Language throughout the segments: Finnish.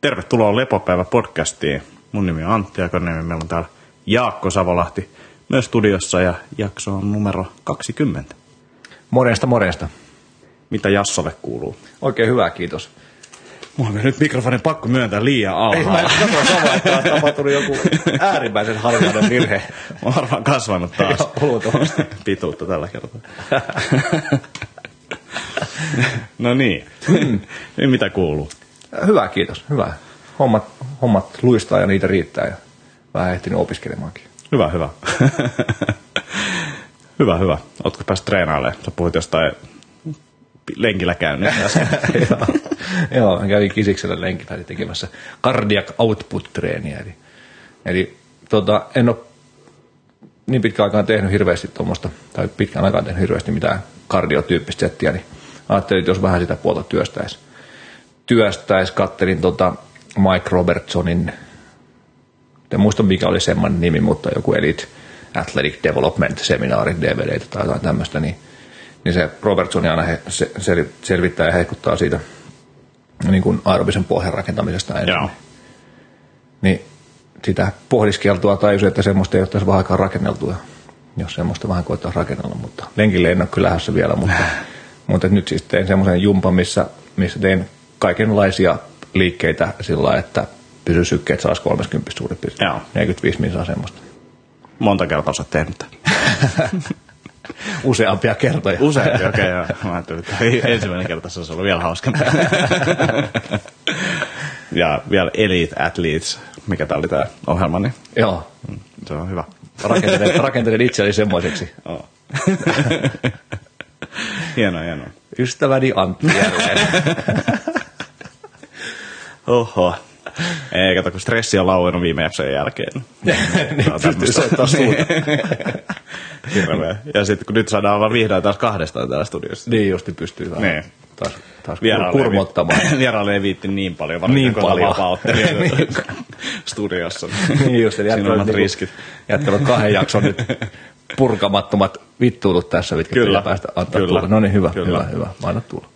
Tervetuloa Lepopäivä podcastiin. Mun nimi on Antti Akonemi, meillä on täällä Jaakko Savolahti myös studiossa ja jakso on numero 20. Morjesta, morjesta. Mitä Jassolle kuuluu? Oikein hyvä, kiitos. Mulla on nyt mikrofonin pakko myöntää liian Ei, mä alhaalla. en katso samaa, että tapahtunut joku äärimmäisen harvinainen virhe. Mä varmaan kasvanut taas Joo, luultavasti. pituutta tällä kertaa. no niin. Niin, Mitä kuuluu? Hyvä, kiitos. Hyvä. Hommat, hommat luistaa ja niitä riittää ja vähän ehtinyt opiskelemaankin. Hyvä, hyvä. hyvä, hyvä. Ootko päässyt treenailemaan? Sä puhuit jostain lenkillä käynyt äsken. Joo. Kävin Kisiksellä lenkillä eli tekemässä cardiac output-treeniä. Eli, eli tota, en ole niin pitkään aikaan tehnyt hirveästi tuommoista, tai pitkään aikaan tehnyt hirveästi mitään kardiotyyppistä settiä, niin ajattelin, että jos vähän sitä puolta työstäisi, työstäisi kattelin tota Mike Robertsonin, en muista mikä oli semmoinen nimi, mutta joku Elite Athletic Development seminaari, DVD tai jotain tämmöistä, niin, niin se Robertson aina he, se, sel, selvittää ja hehkuttaa siitä niin kuin aerobisen pohjan rakentamisesta ensin. Joo. Niin sitä pohdiskeltua tajusin, että semmoista ei ole vähän aikaa rakenneltu, ja jos semmoista vähän koittaa rakennella, mutta lenkille en ole kyllä vielä, mutta, mutta nyt siis tein semmoisen jumpan, missä, missä tein kaikenlaisia liikkeitä sillä että pysy sykkeet saisi 30 suurin piirtein. Joo. 45 minsaa semmoista. Monta kertaa oot tehnyt? Useampia kertoja. Useampi, okei, okay, joo. Mä ensimmäinen kerta se olisi ollut vielä hauskempaa. ja vielä Elite Athletes, mikä tää oli tää ohjelma, niin Joo. se on hyvä. Rakentelin, rakentelin itselleni semmoiseksi. Joo. hienoa, hienoa. Ystäväni Antti Järven. Oho. Ei, kato, kun stressi on lauennut viime jaksojen jälkeen. niin pystyy soittaa suuta. Hirveä. Ja sitten kun nyt saadaan olla vihdoin taas kahdestaan täällä studiossa. Niin justi pystyy vähän Niin. taas, taas Vieraille kurmottamaan. Vieraille ei viitti niin paljon, varsinkin Niin paljon. Niin. studiossa. niin just, eli jättävät, niinku, riskit. jättävät kahden jakson nyt purkamattomat vittuilut tässä, mitkä Kyllä. päästä antaa Kyllä. tulla. No niin, hyvä, Kyllä. hyvä, hyvä. Mä annan tulla.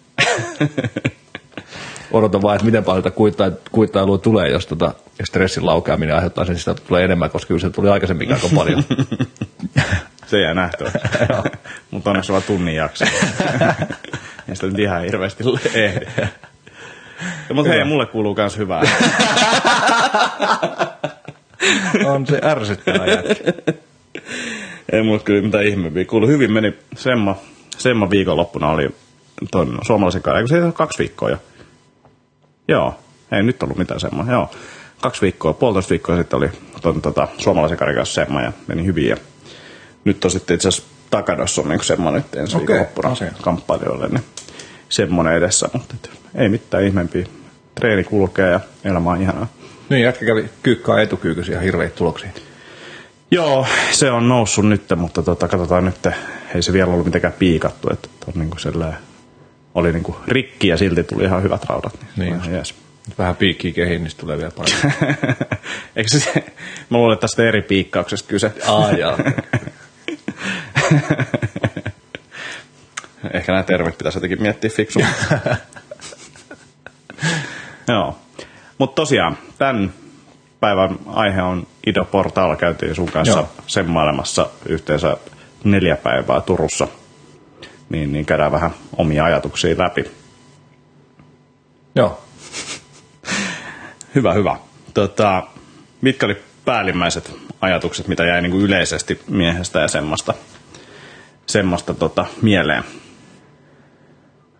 Odotan vaan, että miten paljon tätä kuittai- kuittailua tulee, jos, tota, stressin laukeaminen aiheuttaa sen, että sitä tulee enemmän, koska kyllä se tuli aikaisemmin aika paljon. Se jää nähtyä. Mutta onneksi vaan tunnin jakso. Ei sitä nyt ihan hirveästi ehdi. Ja, mutta hei, mulle kuuluu myös hyvää. On se ärsyttävä jätkä. Ei mulle kyllä mitään ihmeempiä. Kuulu hyvin meni Semma, Semma viikonloppuna oli ton suomalaisen kanssa. Eikö se kaksi viikkoa jo? Joo. Ei nyt ollut mitään Semma. Joo. Kaksi viikkoa, puolitoista viikkoa sitten oli ton, tota, suomalaisen karin kanssa Semma ja meni hyvin. Ja nyt on sitten itse asiassa Takadossa on niin Semma nyt ensi Okei, viikonloppuna asia. kamppailijoille. Niin semmoinen edessä, mutta et, ei mitään ihmeempiä. Treeni kulkee ja elämä on ihanaa. Niin, jätkä kävi kyykkaa etukyykyisiä hirveitä tuloksia. Joo, se on noussut nyt, mutta tota, katsotaan nyt, ei se vielä ollut mitenkään piikattu, että on niinku sellainen, oli niinku rikki ja silti tuli ihan hyvät raudat. Niin Niin. Nyt vähän piikkiä kehiin, niin tulee vielä paremmin. Eikö se, mä luulen, että tästä eri piikkauksesta kyse. Aa, jaa. Ehkä nämä termit pitäisi jotenkin miettiä fiksummin. Joo. Mutta tosiaan, tämän päivän aihe on Ido Portaalla. Käytiin sun kanssa Joo. semmailemassa yhteensä neljä päivää Turussa. Niin, niin käydään vähän omia ajatuksia läpi. Joo. Hyvä, hyvä. Tota, mitkä oli päällimmäiset ajatukset, mitä jäi niin kuin yleisesti miehestä ja semmoista, semmoista tota, mieleen?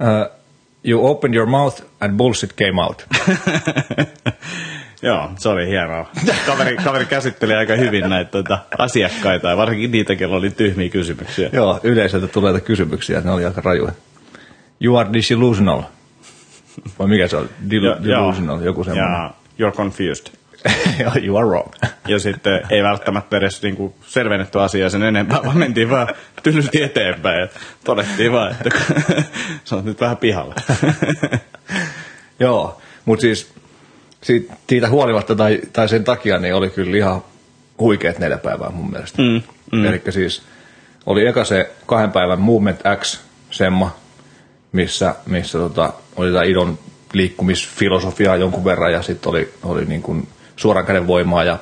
Uh, you opened your mouth and bullshit came out. Joo, se oli hienoa. Kaveri, kaveri käsitteli aika hyvin näitä tota, asiakkaita ja varsinkin niitä, kello oli tyhmiä kysymyksiä. Joo, yleisöltä tulee kysymyksiä, ne oli aika rajuja. You are disillusional. Vai mikä se on? Dil- delusional, joku semmoinen. Ja you're confused. You are wrong. Ja sitten ei välttämättä edes niinku selvennetty asiaa sen enempää, vaan mentiin vaan tylysti eteenpäin. Ja todettiin vaan, että sä oot nyt vähän pihalla. Joo, mutta siis siitä, siitä huolimatta tai, tai sen takia niin oli kyllä ihan huikeat neljä päivää mun mielestä. Mm, mm. Eli siis oli eka se kahden päivän Movement X semma, missä, missä tota, oli tämä idon liikkumisfilosofiaa jonkun verran ja sitten oli, oli niin kuin suoran käden voimaa ja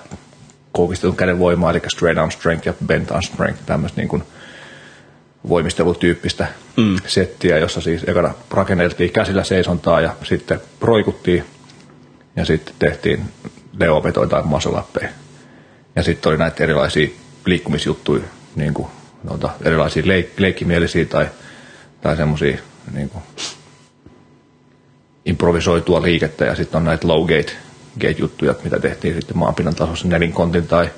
koukistetun käden voimaa, eli straight arm strength ja bent arm strength, tämmöistä niin kuin voimistelutyyppistä mm. settiä, jossa siis ekana rakenneltiin käsillä seisontaa ja sitten roikuttiin ja sitten tehtiin leovetoja tai muscle Ja sitten oli näitä erilaisia liikkumisjuttuja, niin kuin, noita erilaisia leik- leikkimielisiä tai, tai semmoisia niin improvisoitua liikettä. Ja sitten on näitä low gate, gate juttuja, mitä tehtiin sitten maanpinnan tasossa nelinkontin tai,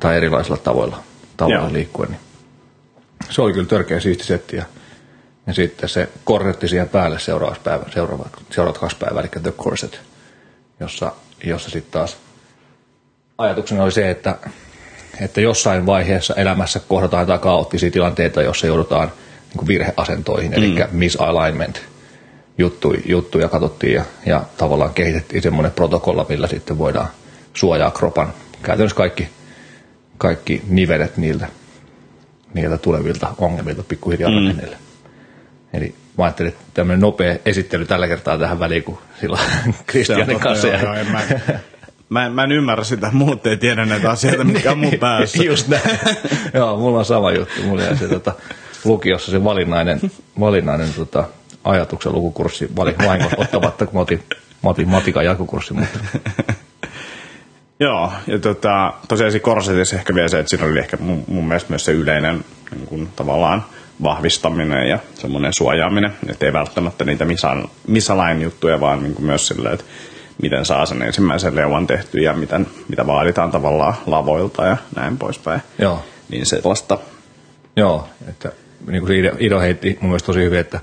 tai erilaisilla tavoilla, tavoilla liikkuen. Niin se oli kyllä törkeä siisti setti ja, ja sitten se korretti siihen päälle seuraavaksi päivä, seuraavat, seuraavat kaksi päivää, eli The Corset, jossa, jossa sitten taas ajatuksena oli se, että, että jossain vaiheessa elämässä kohdataan jotain kaoottisia tilanteita, jossa joudutaan niin virheasentoihin, mm. eli misalignment juttuja, juttuja katsottiin ja, ja tavallaan kehitettiin semmoinen protokolla, millä sitten voidaan suojaa kropan käytännössä kaikki, kaikki nivelet niiltä niiltä tulevilta ongelmilta pikkuhiljaa mm. Eli mä ajattelin, että tämmöinen nopea esittely tällä kertaa tähän väliin, kun sillä Kristianin kanssa. Joo, joo, mä, mä, en, mä en ymmärrä sitä, muut ei tiedä näitä asioita, mikä on mun päässä. Just näin. joo, mulla on sama juttu. Mulla jäi se tota, lukiossa se valinnainen, valinnainen tota, ajatuksen lukukurssi vahingot ottamatta, kun mä otin, mä otin matikan jakokurssi. Mutta Joo, ja tota, tosiaan siinä korsetissa ehkä vielä se, että siinä oli ehkä mun, mun mielestä myös se yleinen niin kuin, tavallaan vahvistaminen ja semmoinen suojaaminen, että ei välttämättä niitä misalain misalain juttuja, vaan niin kuin myös silleen, että miten saa sen ensimmäisen leuan tehty ja miten, mitä vaaditaan tavallaan lavoilta ja näin poispäin. Joo. Niin sellaista. Joo, että niin kuin se Ido heitti mun mielestä tosi hyvin, että,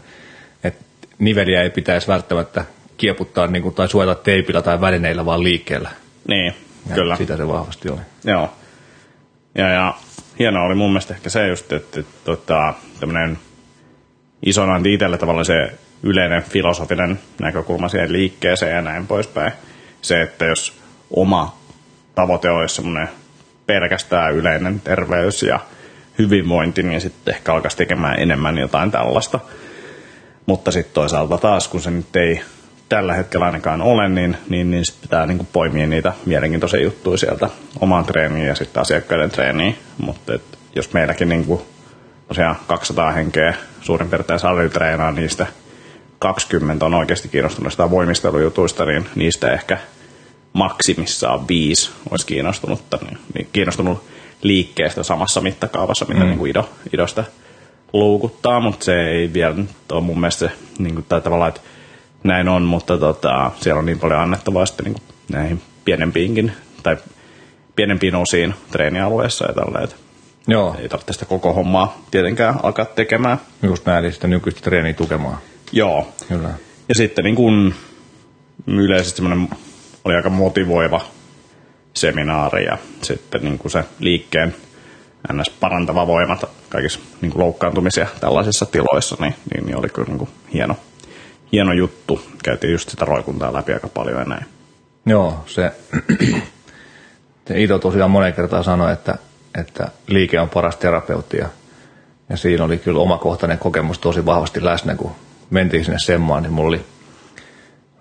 että niveliä ei pitäisi välttämättä kieputtaa niin kuin, tai suojata teipillä tai välineillä, vaan liikkeellä. Niin, ja Kyllä. Sitä se vahvasti oli. Joo. Ja, ja hienoa oli mun mielestä ehkä se just, että, että tota, tämmöinen isona itsellä tavallaan se yleinen filosofinen näkökulma siihen liikkeeseen ja näin poispäin. Se, että jos oma tavoite olisi semmoinen pelkästään yleinen terveys ja hyvinvointi, niin sitten ehkä alkaisi tekemään enemmän jotain tällaista. Mutta sitten toisaalta taas, kun se nyt ei tällä hetkellä ainakaan ole, niin, niin, niin sit pitää niin poimia niitä mielenkiintoisia juttuja sieltä omaan treeniin ja sitten asiakkaiden treeniin. Mutta jos meilläkin niin kuin, tosiaan 200 henkeä suurin piirtein salilla treenaa, niistä 20 on oikeasti kiinnostuneista voimistelujutuista, niin niistä ehkä maksimissaan viisi olisi kiinnostunut, niin, niin kiinnostunut liikkeestä samassa mittakaavassa, mitä mm. niin kuin Ido, Idosta luukuttaa, mutta se ei vielä ole mun mielestä se, niin kuin, tai tavallaan, että näin on, mutta tota, siellä on niin paljon annettavaa sitten niin näihin pienempiinkin tai pienempiin osiin treenialueessa ja tällä, että Joo. ei tarvitse sitä koko hommaa tietenkään alkaa tekemään. Just näin, eli sitä nykyistä treeniä tukemaan. Joo. Kyllä. Ja sitten niin kuin yleisesti semmoinen oli aika motivoiva seminaari ja sitten niin kuin se liikkeen ns. parantava voima kaikissa niin kuin loukkaantumisia tällaisissa tiloissa, niin, niin, niin oli kyllä niin kuin hieno, hieno juttu. Käytiin just sitä roikuntaa läpi aika paljon ja näin. Joo, se, se Ito tosiaan monen kertaa sanoi, että, että liike on paras terapeutti ja, siinä oli kyllä omakohtainen kokemus tosi vahvasti läsnä, kun mentiin sinne semmaan, niin mulla oli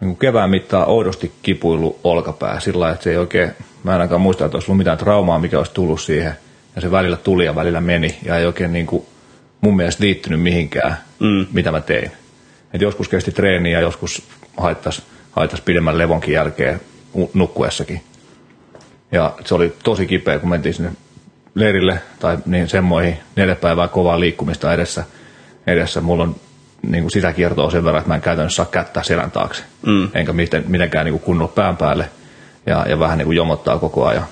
niin kevään mittaan oudosti kipuillut olkapää sillä lailla, että se ei oikein, mä en ainakaan muista, että olisi ollut mitään traumaa, mikä olisi tullut siihen. Ja se välillä tuli ja välillä meni ja ei oikein niin kuin mun mielestä liittynyt mihinkään, mm. mitä mä tein. Et joskus kesti treeniä ja joskus haittaisi haittas pidemmän levonkin jälkeen nukkuessakin. Ja se oli tosi kipeä, kun mentiin sinne leirille tai niin semmoihin neljä päivää kovaa liikkumista edessä. edessä. Mulla on niin kuin sitä kiertoa sen verran, että mä en käytännössä saa kättää selän taakse. Mm. Enkä miten, mitenkään niin kuin kunnolla pään päälle ja, ja vähän niin kuin jomottaa koko ajan.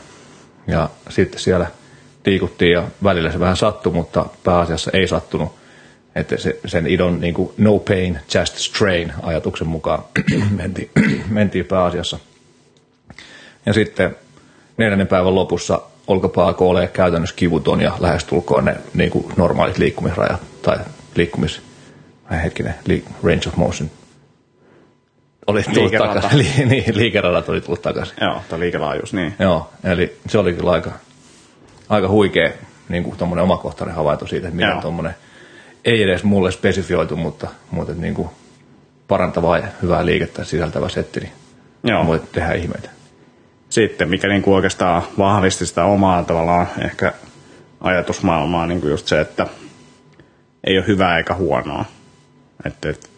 Ja sitten siellä liikuttiin ja välillä se vähän sattui, mutta pääasiassa ei sattunut että se, sen idon niin kuin no pain, just strain ajatuksen mukaan mentiin, mentiin pääasiassa. Ja sitten neljännen päivän lopussa olkapää ole käytännössä kivuton ja lähestulkoon ne niin kuin normaalit liikkumisrajat tai liikkumis, hetkinen, range of motion oli tullut takaisin. Li, niin, liikeradat oli tullut takaisin. Joo, tai liikelaajuus, niin. Joo, eli se oli kyllä aika, aika huikea niin kuin omakohtainen havainto siitä, että miten tuommoinen – ei edes mulle spesifioitu, mutta, mutta niin kuin parantavaa ja hyvää liikettä sisältävä setti, niin Joo. voit tehdä ihmeitä. Sitten, mikä niin kuin oikeastaan vahvisti sitä omaa tavallaan ehkä ajatusmaailmaa, niin kuin just se, että ei ole hyvää eikä huonoa. Että, että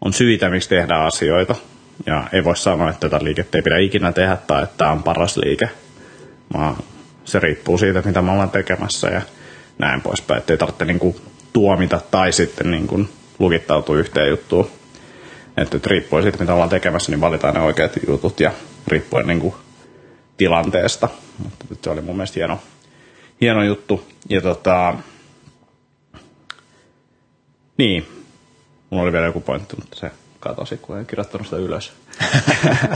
on syitä, miksi tehdään asioita. Ja ei voi sanoa, että tätä liikettä ei pidä ikinä tehdä tai että tämä on paras liike. Vaan se riippuu siitä, mitä me ollaan tekemässä ja näin poispäin. Että ei tarvitse niin kuin tuomita tai sitten niin kuin lukittautua yhteen juttuun. Että, että riippuen siitä, mitä ollaan tekemässä, niin valitaan ne oikeat jutut ja riippuen niin kuin tilanteesta. Mutta se oli mun mielestä hieno, hieno juttu. Ja tota, niin, mulla oli vielä joku pointti, mutta se katosi, kun en kirjoittanut sitä ylös.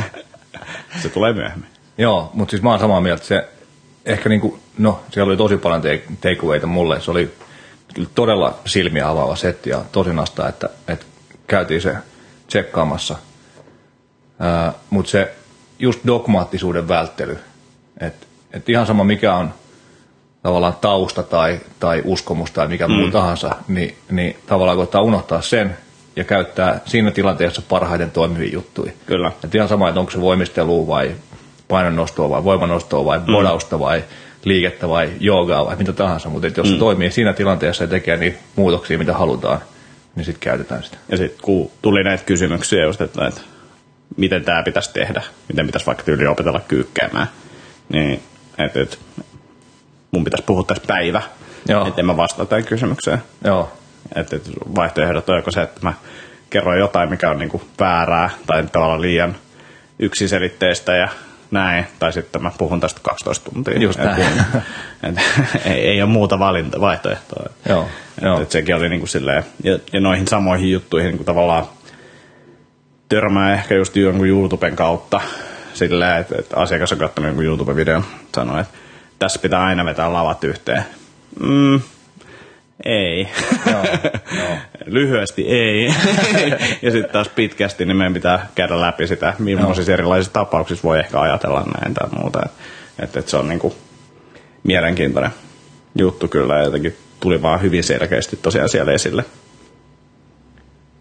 se tulee myöhemmin. Joo, mutta siis mä oon samaa mieltä. Se ehkä niinku, no siellä oli tosi paljon take- takeawayta mulle. Se oli todella silmiä avaava setti ja tosinasta, että, että käytiin se tsekkaamassa. Mutta se just dogmaattisuuden välttely. Että et ihan sama mikä on tavallaan tausta tai, tai uskomus tai mikä mm. muu tahansa, niin, niin tavallaan koittaa unohtaa sen ja käyttää siinä tilanteessa parhaiten toimivia juttuja. Kyllä. Et ihan sama, että onko se voimistelua vai painonnostoa vai voimanostoa vai bodausta vai liikettä vai joogaa vai mitä tahansa, mutta jos se toimii siinä tilanteessa ja tekee niitä muutoksia, mitä halutaan, niin sitten käytetään sitä. Ja sitten kun tuli näitä kysymyksiä just, että, että miten tämä pitäisi tehdä, miten pitäisi vaikka tyyli opetella kyykkäämään, niin että, että mun pitäisi puhua tässä päivä, Joo. että en mä vastaa tähän kysymykseen. Joo, Että, että vaihtoehdot on joko se, että mä kerron jotain, mikä on niinku väärää tai tavallaan liian yksiselitteistä ja näin, tai sitten mä puhun tästä 12 tuntia. Just Et näin. kun- et, ei, ei ole muuta valinta, vaihtoehtoa. Joo, Et, joo. et sekin oli niinku silleen, ja, ja noihin samoihin juttuihin niinku tavallaan törmää ehkä just jonkun YouTuben kautta silleen, että, että asiakas on katsonut jonkun YouTube-videon, sanoi, että tässä pitää aina vetää lavat yhteen. Mm, ei. Joo, joo. Lyhyesti ei. ja sitten taas pitkästi, niin meidän pitää käydä läpi sitä, millaisissa erilaisissa tapauksissa voi ehkä ajatella näin tai muuta. Että et se on niinku mielenkiintoinen juttu kyllä, jotenkin tuli vaan hyvin selkeästi tosiaan siellä esille.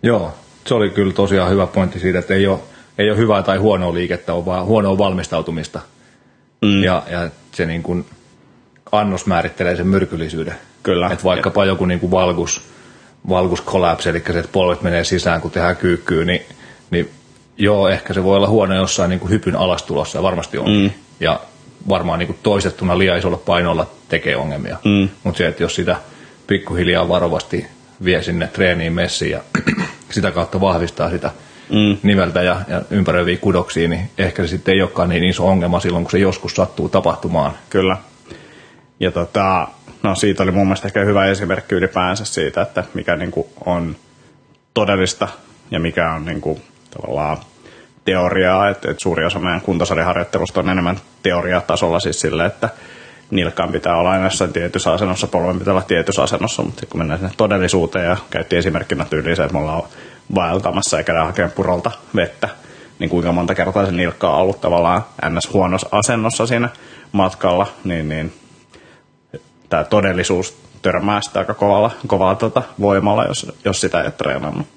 Joo, se oli kyllä tosiaan hyvä pointti siitä, että ei ole, ei ole hyvää tai huonoa liikettä, on vaan huonoa valmistautumista. Mm. Ja, ja se niin kuin annos määrittelee sen myrkyllisyyden. Kyllä. Että vaikkapa joku niin kuin valgus, valgus collapse, eli se, että polvet menee sisään, kun tehdään kyykkyä, niin, niin joo, ehkä se voi olla huono jossain niin kuin hypyn alastulossa, ja varmasti on. Mm. Ja varmaan niin kuin toistettuna liian isolla painolla tekee ongelmia. Mm. Mutta se, että jos sitä pikkuhiljaa varovasti vie sinne treeniin messiin ja sitä kautta vahvistaa sitä mm. niveltä ja, ja ympäröiviä kudoksia, niin ehkä se sitten ei olekaan niin iso ongelma silloin, kun se joskus sattuu tapahtumaan. Kyllä. Ja tota, no siitä oli mun mielestä ehkä hyvä esimerkki ylipäänsä siitä, että mikä niinku on todellista ja mikä on niinku tavallaan teoriaa, että, että suuri osa meidän kuntosaliharjoittelusta on enemmän teoriatasolla siis sille, että nilkkaan pitää olla aina jossain tietyssä asennossa, polven pitää olla tietyssä asennossa, mutta sitten kun mennään sinne todellisuuteen ja käytti esimerkkinä tyyliin se, että me ollaan vaeltamassa ja käydään hakemaan purolta vettä, niin kuinka monta kertaa se nilkka on ollut tavallaan ns. huonossa asennossa siinä matkalla, niin, niin tämä todellisuus törmää sitä aika kovalla, kovalla tota voimalla, jos, jos sitä ei ole treenannut.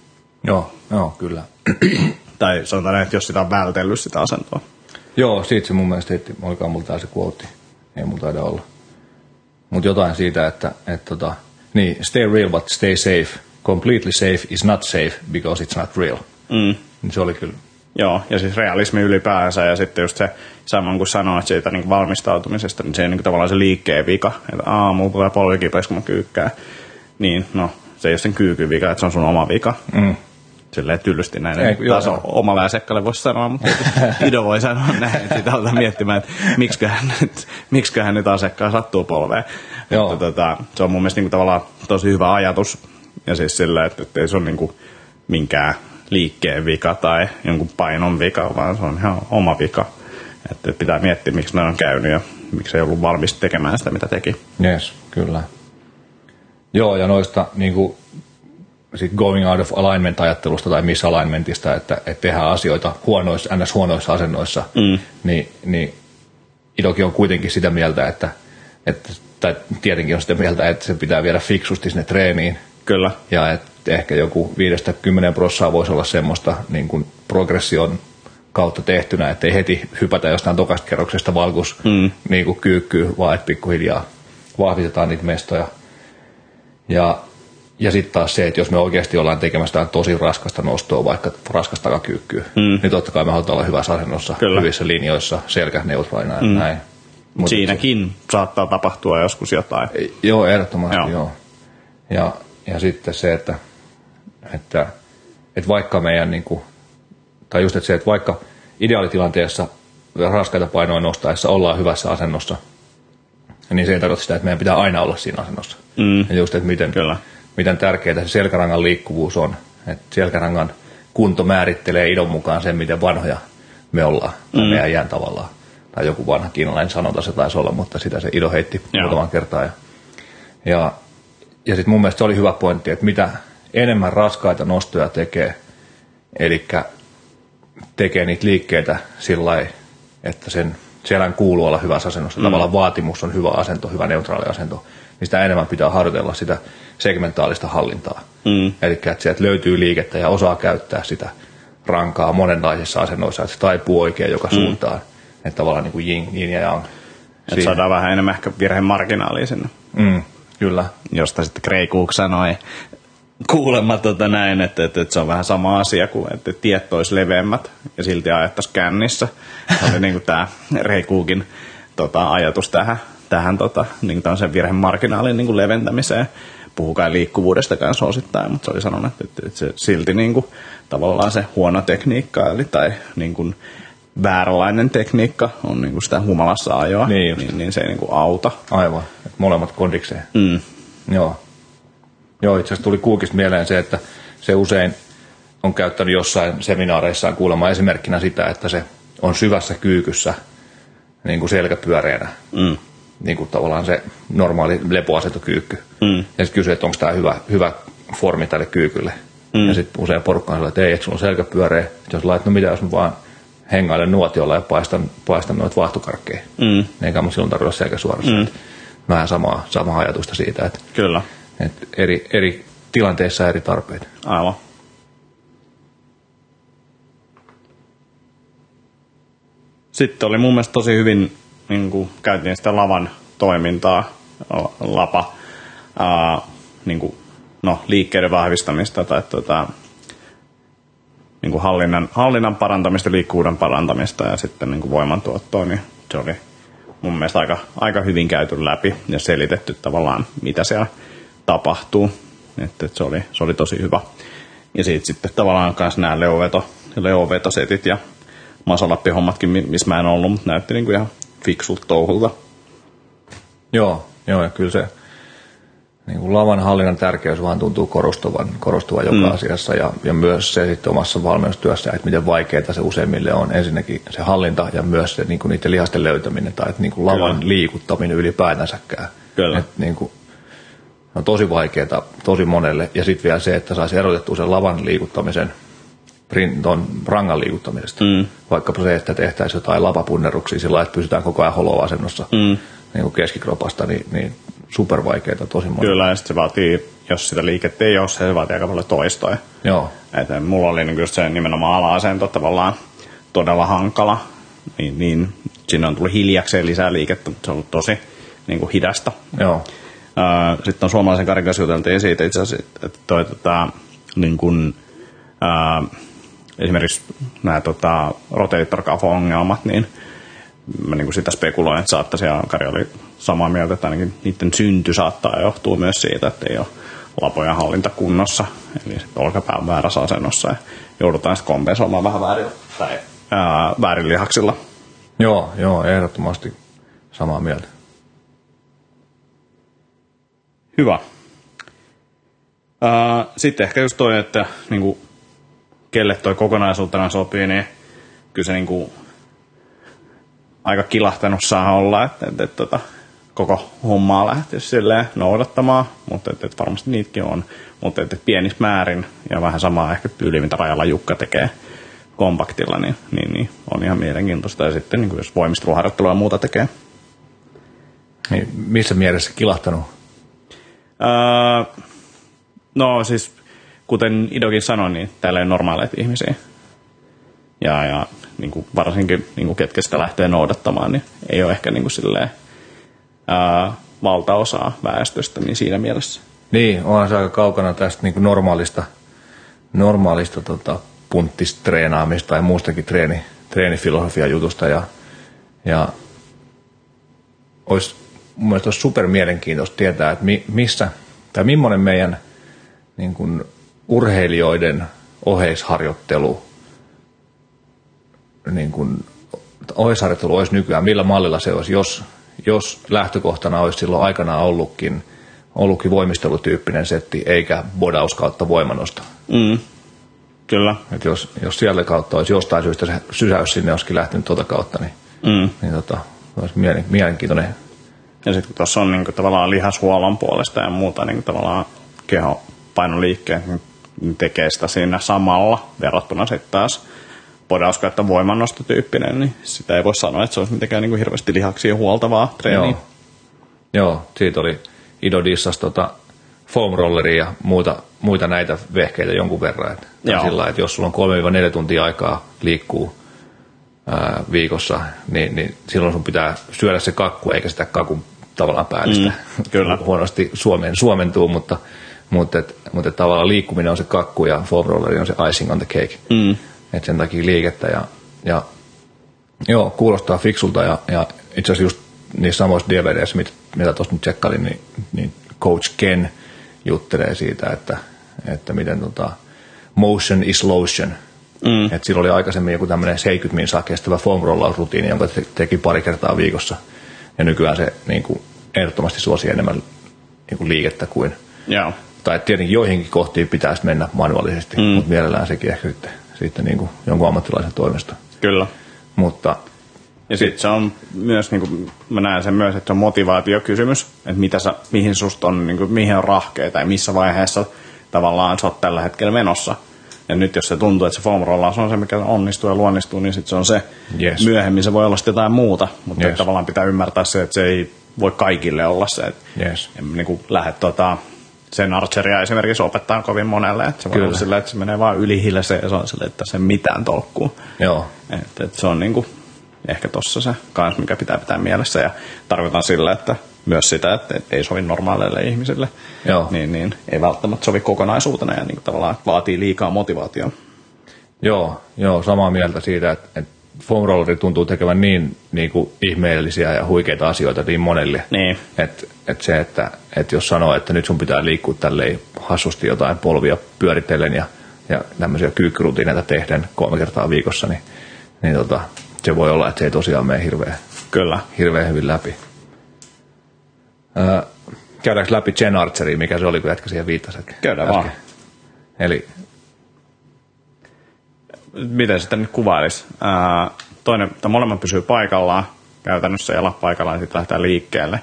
Joo, joo, kyllä. Tai sanotaan että jos sitä on vältellyt sitä asentoa. Joo, siitä se mun mielestä heitti, olikaan mulla tää se quote. Ei mulla taida olla. Mutta jotain siitä, että, että tota, niin, stay real but stay safe. Completely safe is not safe because it's not real. Mm. Niin se oli kyllä, Joo, ja siis realismi ylipäänsä ja sitten just se saman kuin sanoit siitä niin valmistautumisesta, niin se on niin tavallaan se liikkeen vika, että aa, mulla tulee polvi kipeäksi, kun mä kyykkään. Niin, no, se ei ole sen kyykyn vika, että se on sun oma vika. Mm. Silleen tyllysti näin. Ei, joo, taas joo. omalla äsekkälle voisi sanoa, mutta Ido voi sanoa näin, että sitä aletaan miettimään, että miksiköhän nyt, miksiköhän nyt asekkaan sattuu polveen. Joo. Mutta tota, se on mun mielestä niin tavallaan tosi hyvä ajatus. Ja siis sillä, että, että ei se ole niin kuin minkään liikkeen vika tai jonkun painon vika, vaan se on ihan oma vika. Että pitää miettiä, miksi ne on käynyt ja miksi ei ollut valmis tekemään sitä, mitä teki. yes, kyllä. Joo, ja noista niin kuin, sit going out of alignment ajattelusta tai misalignmentista, että, että tehdään asioita huonoissa, ns. huonoissa asennoissa, mm. niin, niin Idoki on kuitenkin sitä mieltä, että, että tai tietenkin on sitä mieltä, että se pitää viedä fiksusti sinne treeniin, Kyllä. ja että ehkä joku 5-10 prossaa voisi olla semmoista niin kuin progression kautta tehtynä, ettei heti hypätä jostain tokasta kerroksesta valkus mm. niin kuin kyykkyy, vaan että pikkuhiljaa vahvistetaan niitä mestoja. Ja, ja sitten taas se, että jos me oikeasti ollaan tekemässä tosi raskasta nostoa, vaikka raskasta takakyykkyä, mm. niin totta kai me halutaan olla hyvässä asennossa, Kyllä. hyvissä linjoissa, selkä neutraalina mm. näin. Mutta Siinäkin se, saattaa tapahtua joskus jotain. Joo, ehdottomasti joo. joo. Ja, ja sitten se, että, että, että vaikka meidän, niin kuin, tai just että se, että vaikka ideaalitilanteessa raskaita painoja nostaessa ollaan hyvässä asennossa, niin se ei tarkoita sitä, että meidän pitää aina olla siinä asennossa. Mm. Ja just, että miten, Kyllä. miten tärkeää se selkärangan liikkuvuus on. Että selkärangan kunto määrittelee idon mukaan sen, miten vanhoja me ollaan, tai mm. meidän iän tavallaan. Tai joku vanha kiinalainen sanonta se taisi olla, mutta sitä se ido heitti Joo. muutaman kertaa. Ja, ja, ja sitten mun mielestä se oli hyvä pointti, että mitä enemmän raskaita nostoja tekee, eli tekee niitä liikkeitä sillä että sen selän kuuluu olla hyvässä asennossa. Mm. Tavallaan vaatimus on hyvä asento, hyvä neutraali asento. Niin sitä enemmän pitää harjoitella sitä segmentaalista hallintaa. Mm. Eli että sieltä löytyy liikettä ja osaa käyttää sitä rankaa monenlaisissa asennoissa, että se taipuu oikein joka mm. suuntaan. Että tavallaan niin kuin yin, yin ja yang. Että saadaan vähän enemmän ehkä virhemarginaalia sinne. Mm, kyllä. Josta sitten Grey Cook sanoi kuulemma tota näin, että, että, että, se on vähän sama asia kuin että tiet olisi leveämmät ja silti ajettaisiin kännissä. Se oli niin tämä Reikuukin tota, ajatus tähän, tähän tota, niin sen virhemarginaalin niin kuin leventämiseen. Puhukaa liikkuvuudesta kanssa osittain, mutta se oli sanonut, että, että, että se silti niin kuin, tavallaan se huono tekniikka eli, tai niin kuin, vääränlainen tekniikka on niin kuin sitä humalassa ajoa, niin, niin, niin se ei niin kuin auta. Aivan, molemmat kondikseen. Mm. Joo. Joo, itse asiassa tuli kuukista mieleen se, että se usein on käyttänyt jossain seminaareissaan kuulemma esimerkkinä sitä, että se on syvässä kyykyssä niin kuin selkäpyöreänä. Mm. Niin kuin tavallaan se normaali lepoasentokyykky. Mm. Ja sitten kysyy, että onko tämä hyvä, hyvä formi tälle kyykylle. Mm. Ja sitten usein porukka on että ei, että sulla on selkäpyöreä. Jos laitat, no mitä jos mä vaan hengailen nuotiolla ja paistan, paistan noita vaahtokarkkeja. Mm. Eikä mun silloin tarvitse selkä suorassa. Mm. Vähän samaa, samaa ajatusta siitä. Että Kyllä. Et eri, eri tilanteissa eri tarpeet. Aivan. Sitten oli mun mielestä tosi hyvin, niin kuin käytiin sitä lavan toimintaa, lapa, ää, niin kuin, no, liikkeiden vahvistamista tai tuota, niin kuin hallinnan, hallinnan parantamista, liikkuuden parantamista ja sitten niin kuin voimantuottoa, niin se oli mun mielestä aika, aika hyvin käyty läpi ja selitetty tavallaan, mitä siellä tapahtuu. Että, että se, oli, se oli tosi hyvä. Ja siitä sitten tavallaan myös nämä leoveto, leovetosetit ja masalappi-hommatkin, missä mä en ollut, mutta näytti niin kuin ihan fiksulta touhulta. Joo, joo, ja kyllä se niin kuin lavan hallinnan tärkeys vaan tuntuu korostuvan, korostuvan joka mm. asiassa ja, ja myös se sitten omassa valmennustyössä, että miten vaikeaa se useimmille on ensinnäkin se hallinta ja myös se niin kuin niiden lihasten löytäminen tai että niin kuin lavan Kyllä. liikuttaminen ylipäätänsäkään. Kyllä. Että niin kuin, on tosi vaikeaa tosi monelle. Ja sitten vielä se, että saisi erotettua sen lavan liikuttamisen tuon rangan liikuttamisesta. Mm. Vaikka se, että tehtäisiin jotain lavapunneruksia sillä että pysytään koko ajan holoasennossa mm. niin kuin keskikropasta, niin, niin supervaikeaa tosi monelle. Kyllä, ja sitten se vaatii, jos sitä liikettä ei ole, se vaatii aika paljon toistoja. Joo. Että mulla oli niin just se nimenomaan ala-asento tavallaan todella hankala, niin, niin sinne on tullut hiljakseen lisää liikettä, mutta se on ollut tosi niin kuin hidasta. Joo. Sitten on suomalaisen Karin kanssa juteltiin siitä itse asiassa, että toi, tota, niin kun, ää, esimerkiksi nämä tota, rotator ongelmat niin mä niin sitä spekuloin, että saattaisi, ja Kari oli samaa mieltä, että ainakin niiden synty saattaa johtua myös siitä, että ei ole lapojen hallinta kunnossa, eli olkapää on väärässä asennossa, ja joudutaan sitten kompensoimaan vähän väärin, tai, ää, väärin lihaksilla. Joo, joo, ehdottomasti samaa mieltä. Hyvä. sitten ehkä just toi, että niin kuin, kelle toi kokonaisuutena sopii, niin kyllä se niin kuin, aika kilahtanut saa olla, että, että, että, että koko hommaa lähtisi silleen noudattamaan, mutta että, että varmasti niitäkin on. Mutta että, että pienissä määrin ja vähän samaa ehkä yli, mitä Rajalla Jukka tekee kompaktilla, niin, niin, niin on ihan mielenkiintoista. Ja sitten niin kuin jos voimisteluharjoittelua ja muuta tekee. Niin, missä mielessä kilahtanut? Öö, no siis kuten Idokin sanoi, niin täällä ei normaaleita ihmisiä. Ja, ja niin kuin varsinkin niin kuin ketkä sitä lähtee noudattamaan, niin ei ole ehkä niin kuin silleen, ää, valtaosaa väestöstä, niin siinä mielessä. Niin, onhan se aika kaukana tästä niin kuin normaalista, normaalista tota, punttistreenaamista tai muustakin treeni, treenifilosofia jutusta. Ja, ja olisi, mun mielestä olisi super mielenkiintoista tietää, että mi, missä tai millainen meidän niin kuin, urheilijoiden oheisharjoittelu niin kuin, oheisharjoittelu olisi nykyään, millä mallilla se olisi, jos, jos lähtökohtana olisi silloin aikanaan ollutkin, ollutkin voimistelutyyppinen setti, eikä bodaus kautta voimanosta. Mm. Kyllä. Et jos, jos siellä kautta olisi jostain syystä se sysäys sinne olisikin lähtenyt tuota kautta, niin, Mm. niin tota, olisi mielen, mielenkiintoinen. Ja sitten kun tuossa on niin kuin, tavallaan lihashuollon puolesta ja muuta niin kuin, tavallaan kehopainoliikkeet, niin tekee sitä siinä samalla verrattuna sitten taas podauskautta voimannostotyyppinen, niin sitä ei voi sanoa, että se olisi mitenkään niin kuin hirveästi lihaksia huoltavaa treeniä. Joo. Joo, siitä oli Ido dissas tota foam rolleria ja muuta, muita näitä vehkeitä jonkun verran. Että, Joo. sillä että jos sulla on 3-4 tuntia aikaa liikkuu ää, viikossa, niin, niin silloin sun pitää syödä se kakku, eikä sitä kakun tavallaan päällistä. Mm, kyllä. Huonosti Suomeen, suomentuu, mutta, mutta, et, mutta et tavallaan liikkuminen on se kakku ja foam rolleri on se icing on the cake. Mm. Et sen takia liikettä ja, ja joo, kuulostaa fiksulta ja, ja itse asiassa just niissä samoissa DVDissä, mit, mitä tuossa nyt tsekkailin, niin, niin Coach Ken juttelee siitä, että, että miten tota, motion is lotion. Mm. Et sillä oli aikaisemmin joku tämmöinen 70 minsaa kestävä foam rollausrutiini, jonka te, teki pari kertaa viikossa. Ja nykyään se niin kuin, ehdottomasti suosii enemmän niin kuin liikettä kuin, Joo. tai tietenkin joihinkin kohtiin pitäisi mennä manuaalisesti, mm. mutta mielellään sekin ehkä sitten, sitten niin kuin jonkun ammattilaisen toimesta. Kyllä. Mutta Ja sitten se on myös, niin kuin, mä näen sen myös, että se on motivaatiokysymys, että mitä sä, mihin susta on, niin kuin, mihin on rahkeita ja missä vaiheessa tavallaan sä oot tällä hetkellä menossa. Ja nyt jos se tuntuu, että se foam rollaus on se, mikä onnistuu ja luonnistuu, niin sitten se on se. Yes. Myöhemmin se voi olla sitten jotain muuta, mutta Yes. tavallaan pitää ymmärtää se, että se ei voi kaikille olla se. Että Yes. en niin kuin lähde tota, sen archeria esimerkiksi opettaa kovin monelle, että se voi Kyllä. olla silleen, että se menee vaan yli hilseen ja se on silleen, että se mitään tolkkuu. joo, Et, et se on niinku ehkä tossa se kans, mikä pitää pitää mielessä. Ja tarkoitan sillä, että myös sitä, että et ei sovi normaaleille ihmisille. Joo. Niin, niin ei välttämättä sovi kokonaisuutena ja niin tavallaan vaatii liikaa motivaatiota. joo, joo, samaa mieltä siitä, että, että foam rolleri tuntuu tekevän niin, niin kuin ihmeellisiä ja huikeita asioita niin monelle. Niin. Että et se, että et jos sanoo, että nyt sun pitää liikkua tälleen hassusti jotain polvia pyöritellen ja, ja tämmöisiä kyykkyrutiineita tehden kolme kertaa viikossa, niin, niin tota, se voi olla, että se ei tosiaan mene hirveän, Kyllä. hirveän hyvin läpi. Öö, käydäänkö läpi Jen Archeria, mikä se oli, kun jätkä siihen viittasi? äsken? Käydään vaan. Eli Miten sitä nyt kuvailisi? Toinen, tai molemmat pysyy paikallaan, käytännössä jalat paikallaan, ja sitten lähtee liikkeelle.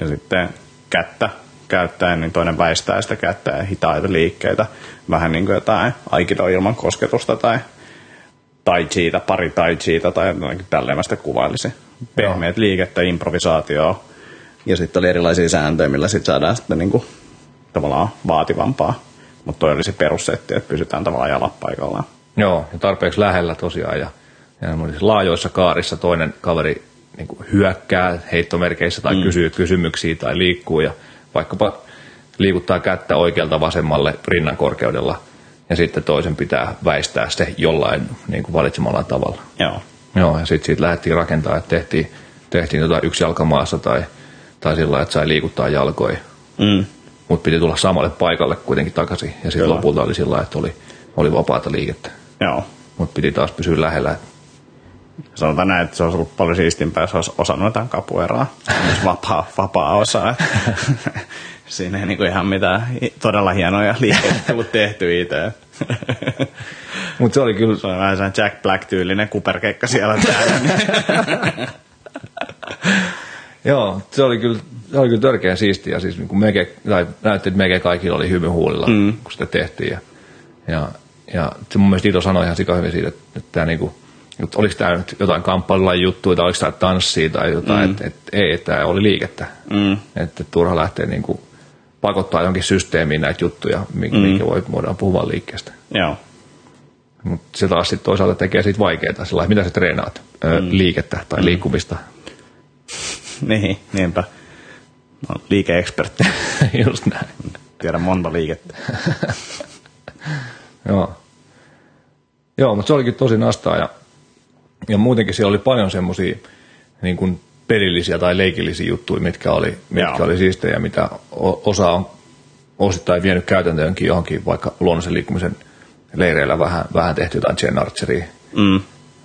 Ja sitten kättä käyttäen, niin toinen väistää sitä kättä ja hitaita liikkeitä. Vähän niin kuin jotain aikido ilman kosketusta tai tai chiita, pari tai chiita tai jotenkin tälleen mä sitä kuvailisin. Pehmeät liikettä, improvisaatioa ja sitten oli erilaisia sääntöjä, millä sitten saadaan sitten niinku tavallaan vaativampaa. Mutta toi oli se perussetti, että pysytään tavallaan jalat paikallaan. Joo, ja tarpeeksi lähellä tosiaan. Ja, ja siis laajoissa kaarissa toinen kaveri niin kuin hyökkää heittomerkeissä tai mm. kysyy kysymyksiä tai liikkuu ja vaikkapa liikuttaa kättä oikealta vasemmalle rinnan korkeudella ja sitten toisen pitää väistää se jollain niin kuin valitsemalla tavalla. Joo. Joo, ja sitten siitä lähdettiin rakentamaan, että tehtiin, tehtiin tota yksi jalka maassa tai, tai sillä että sai liikuttaa jalkoja. Mm. Mutta piti tulla samalle paikalle kuitenkin takaisin. Ja sitten lopulta oli sillä että oli, oli vapaata liikettä. Joo. Mutta piti taas pysyä lähellä. Sanotaan näin, että se olisi ollut paljon siistimpää, jos olisi osannut jotain kapueraa. Myös vapaa, vapaa osa. Siinä ei niinku ihan mitään todella hienoja liikkeitä tullut tehty itse. Mutta se oli kyllä, Se on vähän Jack Black-tyylinen kuperkeikka siellä täällä. Joo, se oli kyllä, se oli kyllä törkeän siistiä. Siis niin kuin meke, tai näytti, että melkein kaikilla oli hymy huulilla, mm. kun sitä tehtiin. Ja, ja, ja se mun mielestä Ito sanoi ihan sika hyvin siitä, että, että tämä niin kuin, että oliko tämä nyt jotain kamppailulain juttuja tai oliko tämä tanssia tai jotain, mm. että, että ei, että tämä oli liikettä. Mm. Että turha lähteä niin kuin pakottaa jonkin systeemiin näitä juttuja, mikä, mm. voi, voidaan puhua liikkeestä. Joo. Mutta se taas sitten toisaalta tekee siitä vaikeaa, sillä mitä sä treenaat, mm. liikettä tai mm. liikkumista. Niin, niinpä. No, liikeekspertti. Just näin. Tiedän monta liikettä. Joo. Joo, mutta se olikin tosi nastaa ja, ja muutenkin siellä oli paljon semmoisia niin kuin pelillisiä tai leikillisiä juttuja, mitkä oli, mitkä oli siistejä, mitä osa on osittain vienyt käytäntöönkin johonkin vaikka luonnollisen liikkumisen leireillä vähän, vähän tehty jotain Jen Archeria. Mm.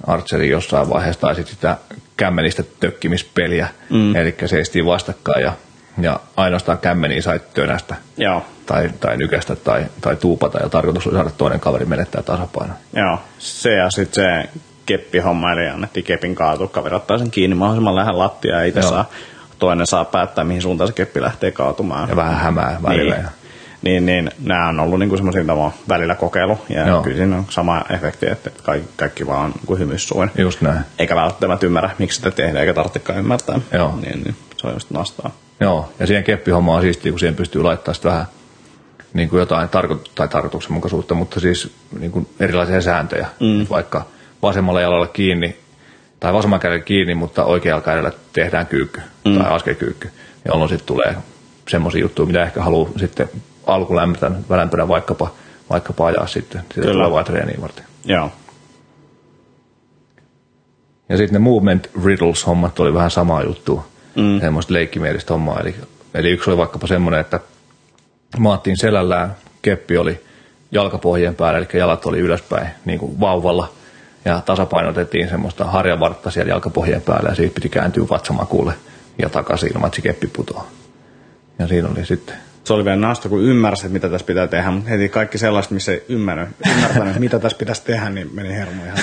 Archeri jossain vaiheessa, tai sitten sitä kämmenistä tökkimispeliä, mm. eli seistiin vastakkain ja, ja ainoastaan kämmeniä sai tönästä Joo. Tai, tai nykästä tai, tai tuupata ja tarkoitus oli saada toinen kaveri menettää tasapaino. Joo, se ja sitten se keppihomma, eli annettiin kepin kaatua, kaveri ottaa sen kiinni mahdollisimman lähellä lattiaa ja itse saa, toinen saa päättää, mihin suuntaan se keppi lähtee kaatumaan. Ja vähän hämää välillä. Niin niin, niin nämä on ollut niin semmoisia välillä kokeilu, ja Joo. kyllä siinä on sama efekti, että kaikki, kaikki vaan kuin hymyssuin. Just näin. Eikä välttämättä ymmärrä, miksi sitä tehdään, eikä tarvitsekaan ymmärtää. Joo. Niin, niin se on just nastaa. Joo, ja siihen keppihomma on siistiä, kun siihen pystyy laittamaan sitä vähän niin kuin jotain tarko- tai tarkoituksenmukaisuutta, mutta siis niin kuin erilaisia sääntöjä. Mm. Vaikka vasemmalla jalalla kiinni tai vasemmalla kädellä kiinni, mutta oikealla kädellä tehdään kyykky mm. tai askelkyykky, jolloin sitten tulee semmoisia juttuja, mitä ehkä haluaa sitten alkulämpötän välämpönä vaikkapa, vaikkapa ajaa sitten sitä Kyllä. tulevaa treeniä varten. Joo. Ja sitten ne movement riddles-hommat oli vähän sama juttu, mm. semmoista leikkimielistä hommaa. Eli, eli yksi oli vaikkapa semmoinen, että maattiin selällään, keppi oli jalkapohjien päällä, eli jalat oli ylöspäin niin kuin vauvalla, ja tasapainotettiin semmoista harjavartta siellä jalkapohjien päällä, ja siitä piti kääntyä vatsamakuulle ja takaisin ilman, että se keppi putoaa. Ja siinä oli sitten se oli vielä nasta, kun ymmärsi, että mitä tässä pitää tehdä, mutta heti kaikki sellaiset, missä ei ymmärrä, ymmärtänyt, mitä tässä pitäisi tehdä, niin meni hermo ihan.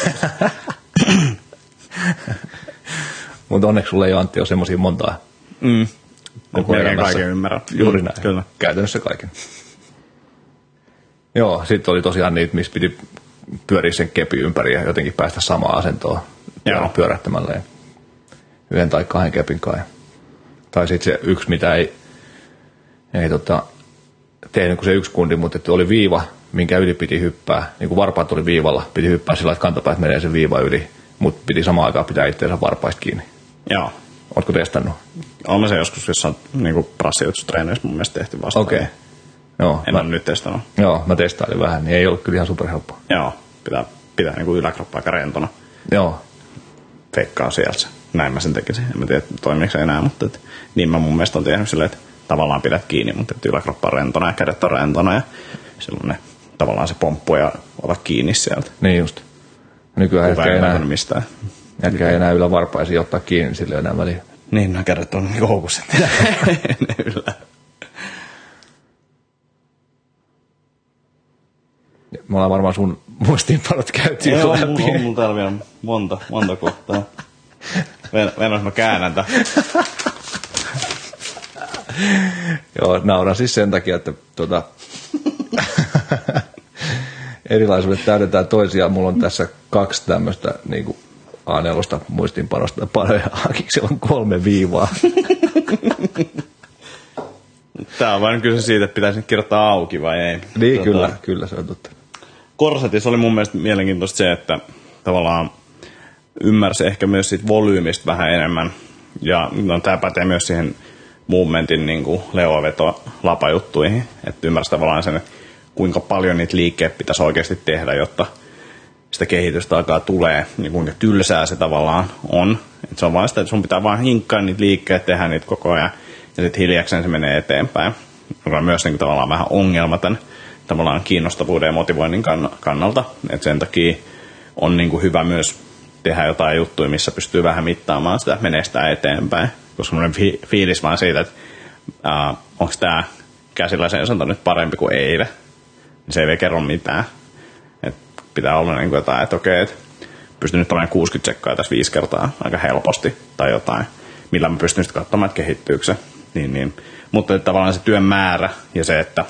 mutta onneksi sulla ei Antti ole semmoisia montaa. Mm. Koko Melkein kaiken ymmärrän. Juuri näin. Kyllä. Käytännössä kaiken. Joo, sitten oli tosiaan niitä, missä piti pyöriä sen kepi ympäri ja jotenkin päästä samaan asentoon Joo. pyörähtämällä yhden tai kahden kepin kai. Tai sitten se yksi, mitä ei ei tota, tehnyt kuin se yksi kundi, mutta että oli viiva, minkä yli piti hyppää. Niin kuin varpaat oli viivalla, piti hyppää sillä että kantapäät menee sen viiva yli, mutta piti samaan aikaan pitää itseensä varpaista kiinni. Joo. Oletko testannut? Olen se joskus jossain niin prassijutsutreeneissä mun mielestä tehty vastaan. Okei. Okay. Joo, en mä, ole nyt testannut. Joo, mä testailin vähän, niin ei ollut kyllä ihan superhelppoa. Joo, pitää, pitää niin kuin yläkroppa aika rentona. Joo. Feikkaa sieltä. Näin mä sen tekisin. En mä tiedä, toimiiko se enää, mutta et, niin mä mun mielestä on tehnyt silleen, että tavallaan pidät kiinni, mutta yläkroppa on rentona ja kädet on rentona ja silloin ne, tavallaan se pomppu ja olla kiinni sieltä. Niin just. Nykyään ehkä ei enää, mistään. Jätkä ei enää yllä varpaisi ottaa kiinni sille enää väliä. Niin, nämä kädet on niin houkussa. ne yllä. Me ollaan varmaan sun muistiinpanot käytiin Joo, läpi. on, on mulla täällä vielä monta, monta kohtaa. Venäs mä käännän tämän. Joo, nauran siis sen takia, että tuota, erilaisuudet täydentää toisiaan. Mulla on tässä kaksi tämmöistä niin kuin A4 muistinpanosta paljon, Hakiksella on kolme viivaa. Tämä on vain kyse siitä, että pitäisi kirjoittaa auki vai ei. Niin, tuota, kyllä, kyllä se on totta. Korsetissa oli mun mielestä mielenkiintoista se, että tavallaan ymmärsi ehkä myös siitä volyymista vähän enemmän. Ja no, tämä pätee myös siihen movementin niin kuin leoveto lapajuttuihin, että ymmärsi tavallaan sen, että kuinka paljon niitä liikkeet pitäisi oikeasti tehdä, jotta sitä kehitystä alkaa tulee, niin kuinka tylsää se tavallaan on. Et se on vain sitä, että sun pitää vain hinkkaa niitä liikkeet, tehdä niitä koko ajan, ja sitten hiljakseen se menee eteenpäin. Joka on myös niin kuin, tavallaan vähän ongelma tämän tavallaan kiinnostavuuden ja motivoinnin kannalta. Et sen takia on niin kuin hyvä myös tehdä jotain juttuja, missä pystyy vähän mittaamaan sitä, menestä eteenpäin koska semmoinen fi- fiilis vaan siitä, että uh, onko tämä käsillä seisonta nyt parempi kuin eilen, niin se ei vielä kerro mitään. Et pitää olla niin kuin jotain, että okei, että pystyn nyt olemaan 60 sekkaa tässä viisi kertaa aika helposti tai jotain, millä mä pystyn sitten katsomaan, että kehittyykö se. Niin, niin. Mutta että tavallaan se työn määrä ja se, että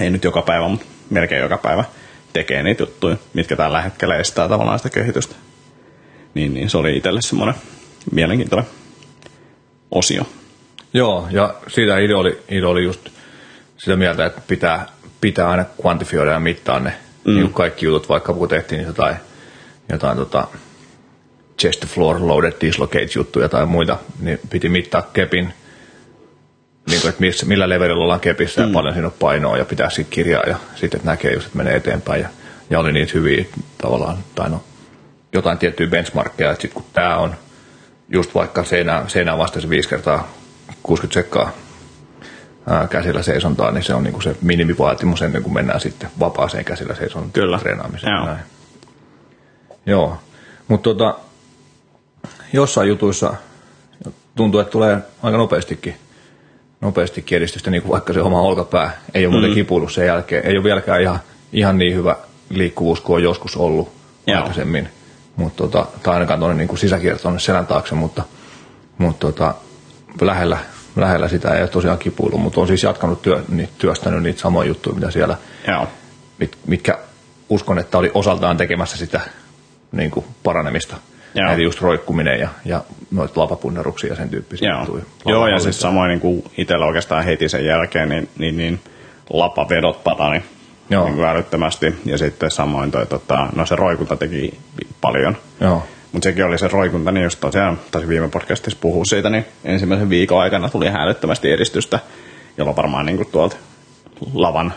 ei nyt joka päivä, mutta melkein joka päivä tekee niitä juttuja, mitkä tällä hetkellä estää tavallaan sitä kehitystä. Niin, niin se oli itselle semmoinen mielenkiintoinen osio. Joo, ja siitä idea oli, idea oli just sitä mieltä, että pitää, pitää aina kvantifioida ja mittaa ne mm. niin kaikki jutut, vaikka kun tehtiin jotain, jotain tota, chest to floor loaded dislocate juttuja tai muita, niin piti mittaa kepin, niin kuin, että missä, millä levelillä ollaan kepissä mm. ja paljon siinä on painoa ja pitää siitä kirjaa ja sitten näkee just, että menee eteenpäin ja, ja oli niitä hyviä tavallaan, tai no, jotain tiettyjä benchmarkkeja, että sitten kun tämä on just vaikka seinään, seinään vasta se viisi kertaa 60 sekkaa ää, käsillä seisontaa, niin se on niinku se minimivaatimus ennen kuin mennään sitten vapaaseen käsillä seisontaan Kyllä. treenaamiseen. Joo. Näin. Joo, mutta tota, jossain jutuissa tuntuu, että tulee aika nopeastikin, nopeastikin edistystä, niin kuin vaikka se oma olkapää ei ole muuten kipuillut sen jälkeen. Ei ole vieläkään ihan, ihan niin hyvä liikkuvuus kuin on joskus ollut Joo. aikaisemmin. Mutta tota, tai ainakaan tuonne niin sisäkierto tuonne selän taakse, mutta, mutta tota, lähellä, lähellä sitä ei ole tosiaan kipuillut, mutta on siis jatkanut työ, niitä, työstänyt niitä samoja juttuja, mitä siellä, Joo. mit, mitkä uskon, että oli osaltaan tekemässä sitä niin kuin paranemista. Joo. Eli just roikkuminen ja, ja noita lapapunneruksia ja sen tyyppisiä Joo, juttuja. Joo ja siis samoin niin kuin itsellä oikeastaan heti sen jälkeen, niin, niin, niin lapavedot parani Joo. niin kuin älyttömästi. Ja sitten samoin toi, tota, no se roikunta teki paljon. Joo, Mutta sekin oli se roikunta, niin just tosiaan, taisin viime podcastissa puhua siitä, niin ensimmäisen viikon aikana tuli ihan älyttömästi edistystä, jolla varmaan niin kuin tuolta lavan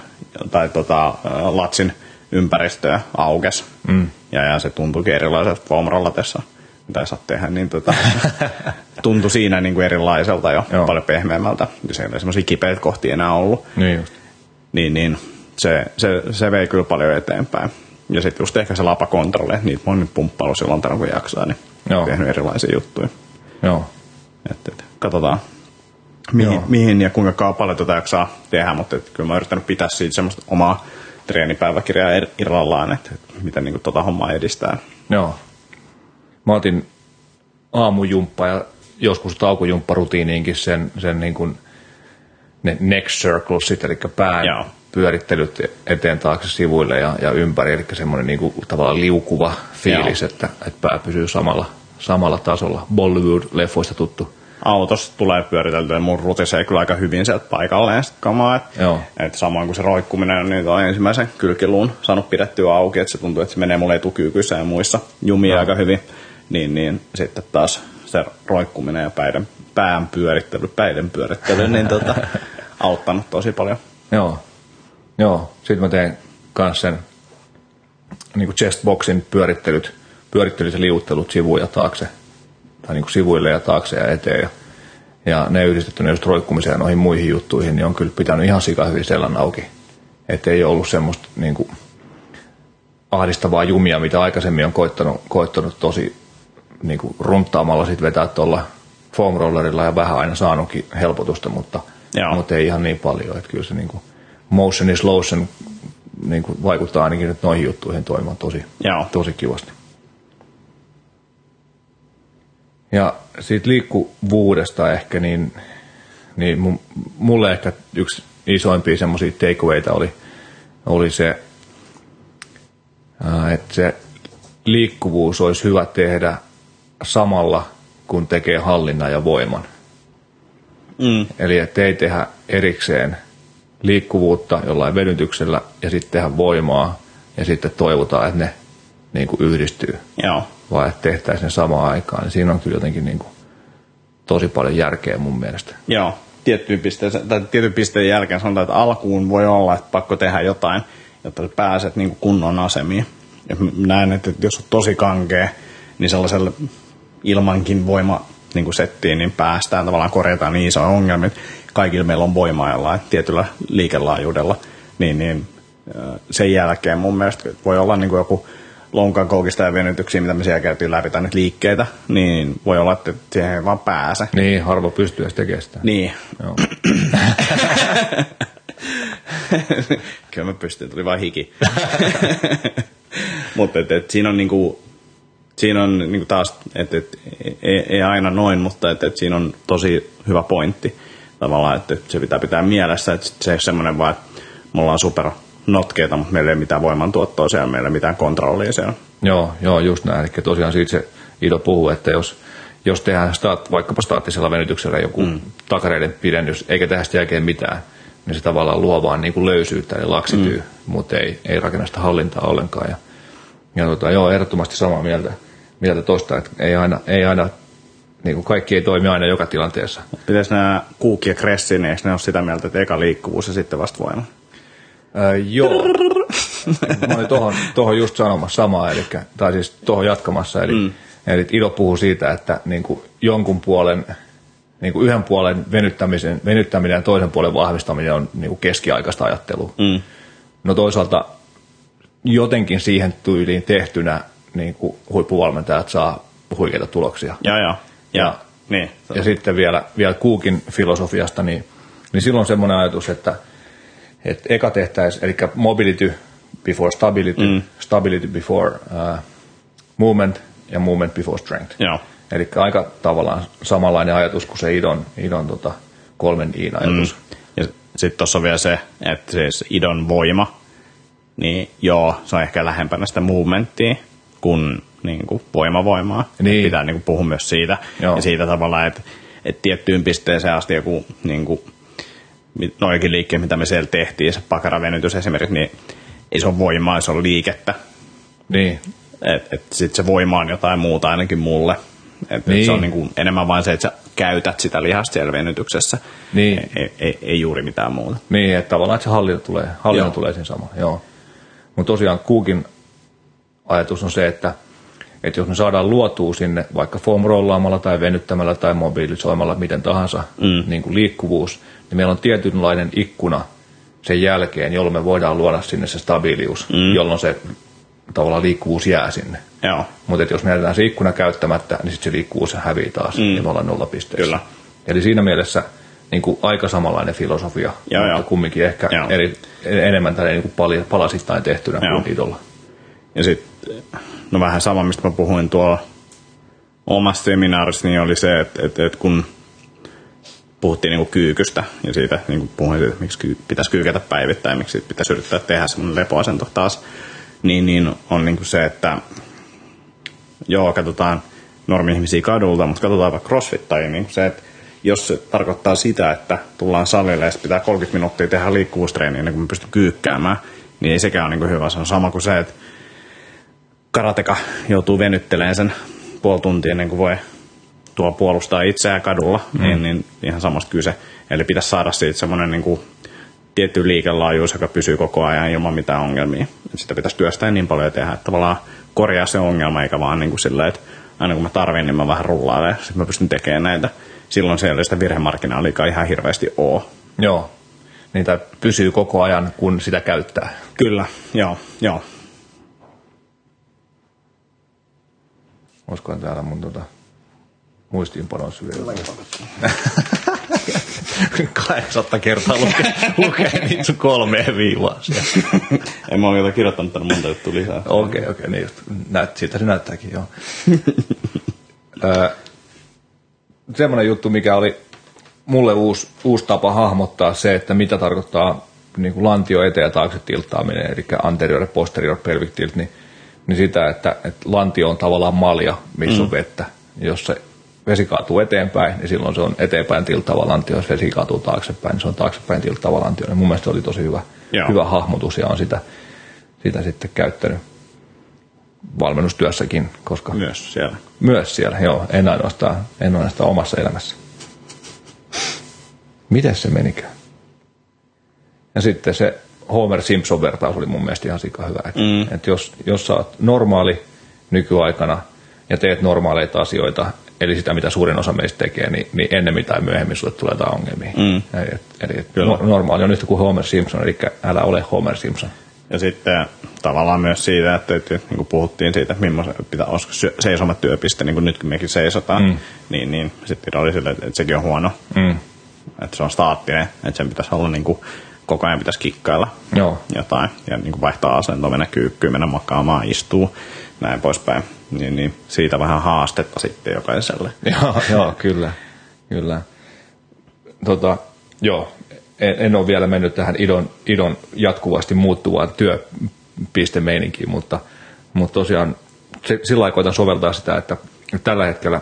tai tota, latsin ympäristöä aukes. Mm. Ja, ja se tuntuikin erilaiselta foam-rollatessa, mitä saa tehdä, niin tota, tuntui siinä niin kuin erilaiselta jo, Joo. paljon pehmeämmältä. Ja siellä ei semmoisia kipeitä kohtia enää ollut niin just. niin, niin se, se, se vei kyllä paljon eteenpäin. Ja sitten just ehkä se lapakontrolli, että niitä on nyt pumppailu silloin tällä kun jaksaa, niin Joo. tehnyt erilaisia juttuja. Joo, Et, et, katsotaan, mihin, Joo. mihin ja kuinka kauan paljon tätä jaksaa tehdä, mutta et, kyllä mä oon yrittänyt pitää siitä semmoista omaa treenipäiväkirjaa er, irrallaan, että et, miten niin tota hommaa edistää. joo. Mä otin aamujumppa ja joskus taukojumpparutiiniinkin sen, sen niin kuin ne neck circlesit, eli pään Joo. Pyörittelyt eteen taakse sivuille ja, ja ympäri, eli semmoinen niin kuin tavallaan liukuva fiilis, Joo. että, että pää pysyy samalla, samalla tasolla. Bollywood-leffoista tuttu. autossa tulee pyöriteltyä, mun rutisee kyllä aika hyvin sieltä paikalleen sit kamaa. Et, Joo. et samoin kuin se roikkuminen, niin on ensimmäisen kylkiluun saanut pidettyä auki, että se tuntuu, että se menee mulle etukyykyssä ja muissa jumia aika hyvin. Niin, niin sitten taas se roikkuminen ja päiden, pään pyörittely, päiden pyörittely, niin tota, auttanut tosi paljon. Joo. Joo. Sitten mä teen kans sen niin kuin chestboxin pyörittelyt, pyörittelyt ja liuttelut sivuja taakse. Tai niin kuin sivuille ja taakse ja eteen. Ja, ja ne yhdistettynä just roikkumiseen ja noihin muihin juttuihin, niin on kyllä pitänyt ihan sika hyvin selän auki. Että ei ollut semmoista niin kuin ahdistavaa jumia, mitä aikaisemmin on koittanut, koittanut tosi niin kuin runttaamalla sit vetää tuolla foam rollerilla ja vähän aina saanutkin helpotusta, mutta, Joo. mutta ei ihan niin paljon. Että kyllä se niin kuin motion is lotion niin kuin vaikuttaa ainakin nyt noihin juttuihin toimimaan tosi, Joo. tosi kivasti. Ja siitä liikkuvuudesta ehkä, niin, niin mu- mulle ehkä yksi isoimpia semmoisia takeawayta oli, oli se, että se liikkuvuus olisi hyvä tehdä samalla, kun tekee hallinnan ja voiman. Mm. Eli että ei tehdä erikseen liikkuvuutta jollain venytyksellä ja sitten tehdä voimaa ja sitten toivotaan, että ne niin kuin yhdistyy, Joo. vaan että tehtäisiin ne samaan aikaan. Niin siinä on kyllä jotenkin niin kuin tosi paljon järkeä mun mielestä. Joo, tiettyyn pisteeseen, tai tietyn pisteen jälkeen sanotaan, että alkuun voi olla, että pakko tehdä jotain, jotta pääset niin kunnon asemiin. Ja näen, että jos on tosi kankea, niin sellaisella ilmankin voima niin kuin settiin, niin päästään tavallaan korjataan niin isoja ongelmia. Kaikilla meillä on voimaa jollain tietyllä liikelaajuudella, niin, niin sen jälkeen mun mielestä voi olla niin kuin joku lonkan koukista ja venytyksiä, mitä me siellä käytiin läpi, tai nyt liikkeitä, niin voi olla, että siihen ei vaan pääse. Niin, harva pystyy edes tekemään sitä. Niin. Joo. Kyllä mä pystyn, tuli vaan hiki. mutta et, et, siinä on niinku, siinä on niinku taas, että et, ei, ei, aina noin, mutta et, et, siinä on tosi hyvä pointti tavallaan, että et se pitää pitää mielessä, että se ei ole semmoinen vaan, että me ollaan super notkeita, mutta meillä ei ole mitään voimantuottoa siellä, meillä ei ole mitään kontrollia siellä. Joo, joo, just näin. Eli tosiaan siitä se Ido puhuu, että jos, jos tehdään staat, vaikkapa staattisella venytyksellä joku mm. takareiden pidennys, eikä tehdä sitä jälkeen mitään, niin se tavallaan luo vaan niin kuin löysyyttä ja laksityy, mm. mutta ei, ei rakenna sitä hallintaa ollenkaan. Ja, ja tota, joo, ehdottomasti samaa mieltä, mieltä tosta, että ei aina, ei aina niin kuin kaikki ei toimi aina joka tilanteessa. Pitäisi nämä Cook ja Kressi, niin eikö ne ole sitä mieltä, että eka liikkuvuus ja sitten vasta voima? Öö, joo. Mä olin tohon, tohon just sanomassa samaa, eli, tai siis tohon jatkamassa. Eli, mm. eli Ido puhuu siitä, että niin kuin jonkun puolen, niin kuin yhden puolen venyttämisen, venyttäminen ja toisen puolen vahvistaminen on niin kuin keskiaikaista ajattelua. Mm. No toisaalta jotenkin siihen tyyliin tehtynä niin kuin huippuvalmentajat saa huikeita tuloksia. Joo, joo. Ja, ja, niin, ja sitten vielä, vielä Kuukin filosofiasta, niin, niin silloin semmoinen ajatus, että, että eka tehtäisiin, eli mobility before stability, mm. stability before uh, movement ja movement before strength. Joo. Eli aika tavallaan samanlainen ajatus kuin se idon, idon tota, kolmen iin ajatus. Mm. Ja sitten tuossa on vielä se, että siis idon voima, niin joo, se on ehkä lähempänä sitä movementtia kuin niin kuin voimavoimaa. Niin. Pitää niin kuin puhua myös siitä. Joo. Ja siitä tavalla, että, että tiettyyn pisteeseen asti joku niin kuin, noikin liikkeet, mitä me siellä tehtiin, se pakaravenytys esimerkiksi, niin ei se ole voimaa, se on liikettä. Niin. Et, et sitten se voima on jotain muuta ainakin mulle. Et, niin. et se on niin kuin enemmän vain se, että sä käytät sitä lihasta siellä venytyksessä. Niin. Ei, ei, ei, juuri mitään muuta. Niin, että tavallaan että se hallinto tulee, hallinto tulee siinä sama. Joo. Mutta tosiaan Kuukin ajatus on se, että, että jos me saadaan luotua sinne vaikka foam rollaamalla tai venyttämällä tai mobiilisoimalla, miten tahansa mm. niin kuin liikkuvuus, niin meillä on tietynlainen ikkuna sen jälkeen, jolloin me voidaan luoda sinne se stabiilius, mm. jolloin se tavallaan liikkuvuus jää sinne. Mutta jos me jätetään se ikkuna käyttämättä, niin sitten se liikkuvuus hävii taas, mm. ja me ollaan nollapisteessä. Kyllä. Eli siinä mielessä niin kuin aika samanlainen filosofia, joo, mutta joo. kumminkin ehkä eri, enemmän tällainen niin kuin palasittain tehtynä joo. kuin idolla. Ja sitten, no vähän sama, mistä mä puhuin tuolla omassa seminaarissa, niin oli se, että, että, että kun puhuttiin niin kuin kyykystä ja siitä niin kuin puhuin siitä, että miksi pitäisi kyykätä päivittäin, miksi pitäisi yrittää tehdä semmoinen lepoasento taas, niin, niin on niin kuin se, että joo, katsotaan normi-ihmisiä kadulta, mutta katsotaan vaikka crossfittajia, niin se, että jos se tarkoittaa sitä, että tullaan salille ja pitää 30 minuuttia tehdä liikkuvuustreeniä ennen kuin me pystyn kyykkäämään, niin ei sekään ole niin hyvä. Se on sama kuin se, että karateka joutuu venyttelemään sen puoli tuntia ennen kuin voi tuo puolustaa itseään kadulla, mm. niin, niin ihan samasta kyse. Eli pitäisi saada siitä semmoinen niin kuin tietty liikelaajuus, joka pysyy koko ajan ilman mitään ongelmia. Sitä pitäisi työstää niin paljon tehdä, että tavallaan korjaa se ongelma, eikä vaan niin kuin silleen, että aina kun mä tarvin, niin mä vähän rullaan ja sitten mä pystyn tekemään näitä. Silloin siellä sitä virhemarginaalia ihan hirveästi oo. Joo, niitä pysyy koko ajan, kun sitä käyttää. Kyllä, joo, joo. Olisikohan täällä mun tota, muistiinpanon syöllä. 800 kertaa lukee, lukee niitä sun kolmeen viivaa En mä ole kirjoittanut tänne monta juttua lisää. Okei, okay, okei, okay, niin just. Näet, siitä se näyttääkin, joo. semmoinen juttu, mikä oli mulle uusi, uusi tapa hahmottaa se, että mitä tarkoittaa niin kuin lantio eteen ja taakse tilttaaminen, eli anterior posterior pelvic tilt, niin, niin sitä, että, että lantio on tavallaan malja, missä mm. on vettä. Jos se vesi kaatuu eteenpäin, niin silloin se on eteenpäin tilttava lantio. Jos vesi kaatuu taaksepäin, niin se on taaksepäin tilttava lantio. Ja mun mielestä se oli tosi hyvä, hyvä hahmotus ja on sitä, sitä sitten käyttänyt valmennustyössäkin. Koska myös siellä. Myös siellä, joo. En ainoastaan, en ainoastaan omassa elämässä. Miten se menikään? Ja sitten se Homer Simpson-vertaus oli mun mielestä ihan sika hyvä. Että, mm. että jos, jos sä oot normaali nykyaikana ja teet normaaleita asioita, eli sitä, mitä suurin osa meistä tekee, niin, niin ennen tai myöhemmin sulle tulee jotain ongelmia. Mm. Eli, eli normaali on yhtä kuin Homer Simpson, eli älä ole Homer Simpson. Ja sitten tavallaan myös siitä, että, että niin kuin puhuttiin siitä, että millaisen pitää olla seisoma työpiste, niin kuin nytkin mekin seisotaan, mm. niin, niin sitten oli sille, että sekin on huono. Mm. Että se on staattinen, että sen pitäisi olla niin kuin, koko ajan pitäisi kikkailla Joo. jotain ja niin kuin vaihtaa asentoa, mennä kyykkyyn, mennä makaamaan, istuu, näin poispäin. Niin, niin siitä vähän haastetta sitten jokaiselle. joo, joo, kyllä. kyllä. Tota, joo, en, en ole vielä mennyt tähän idon, idon jatkuvasti muuttuvaan työpistemeininkiin, mutta, mutta tosiaan se, sillä koitan soveltaa sitä, että tällä hetkellä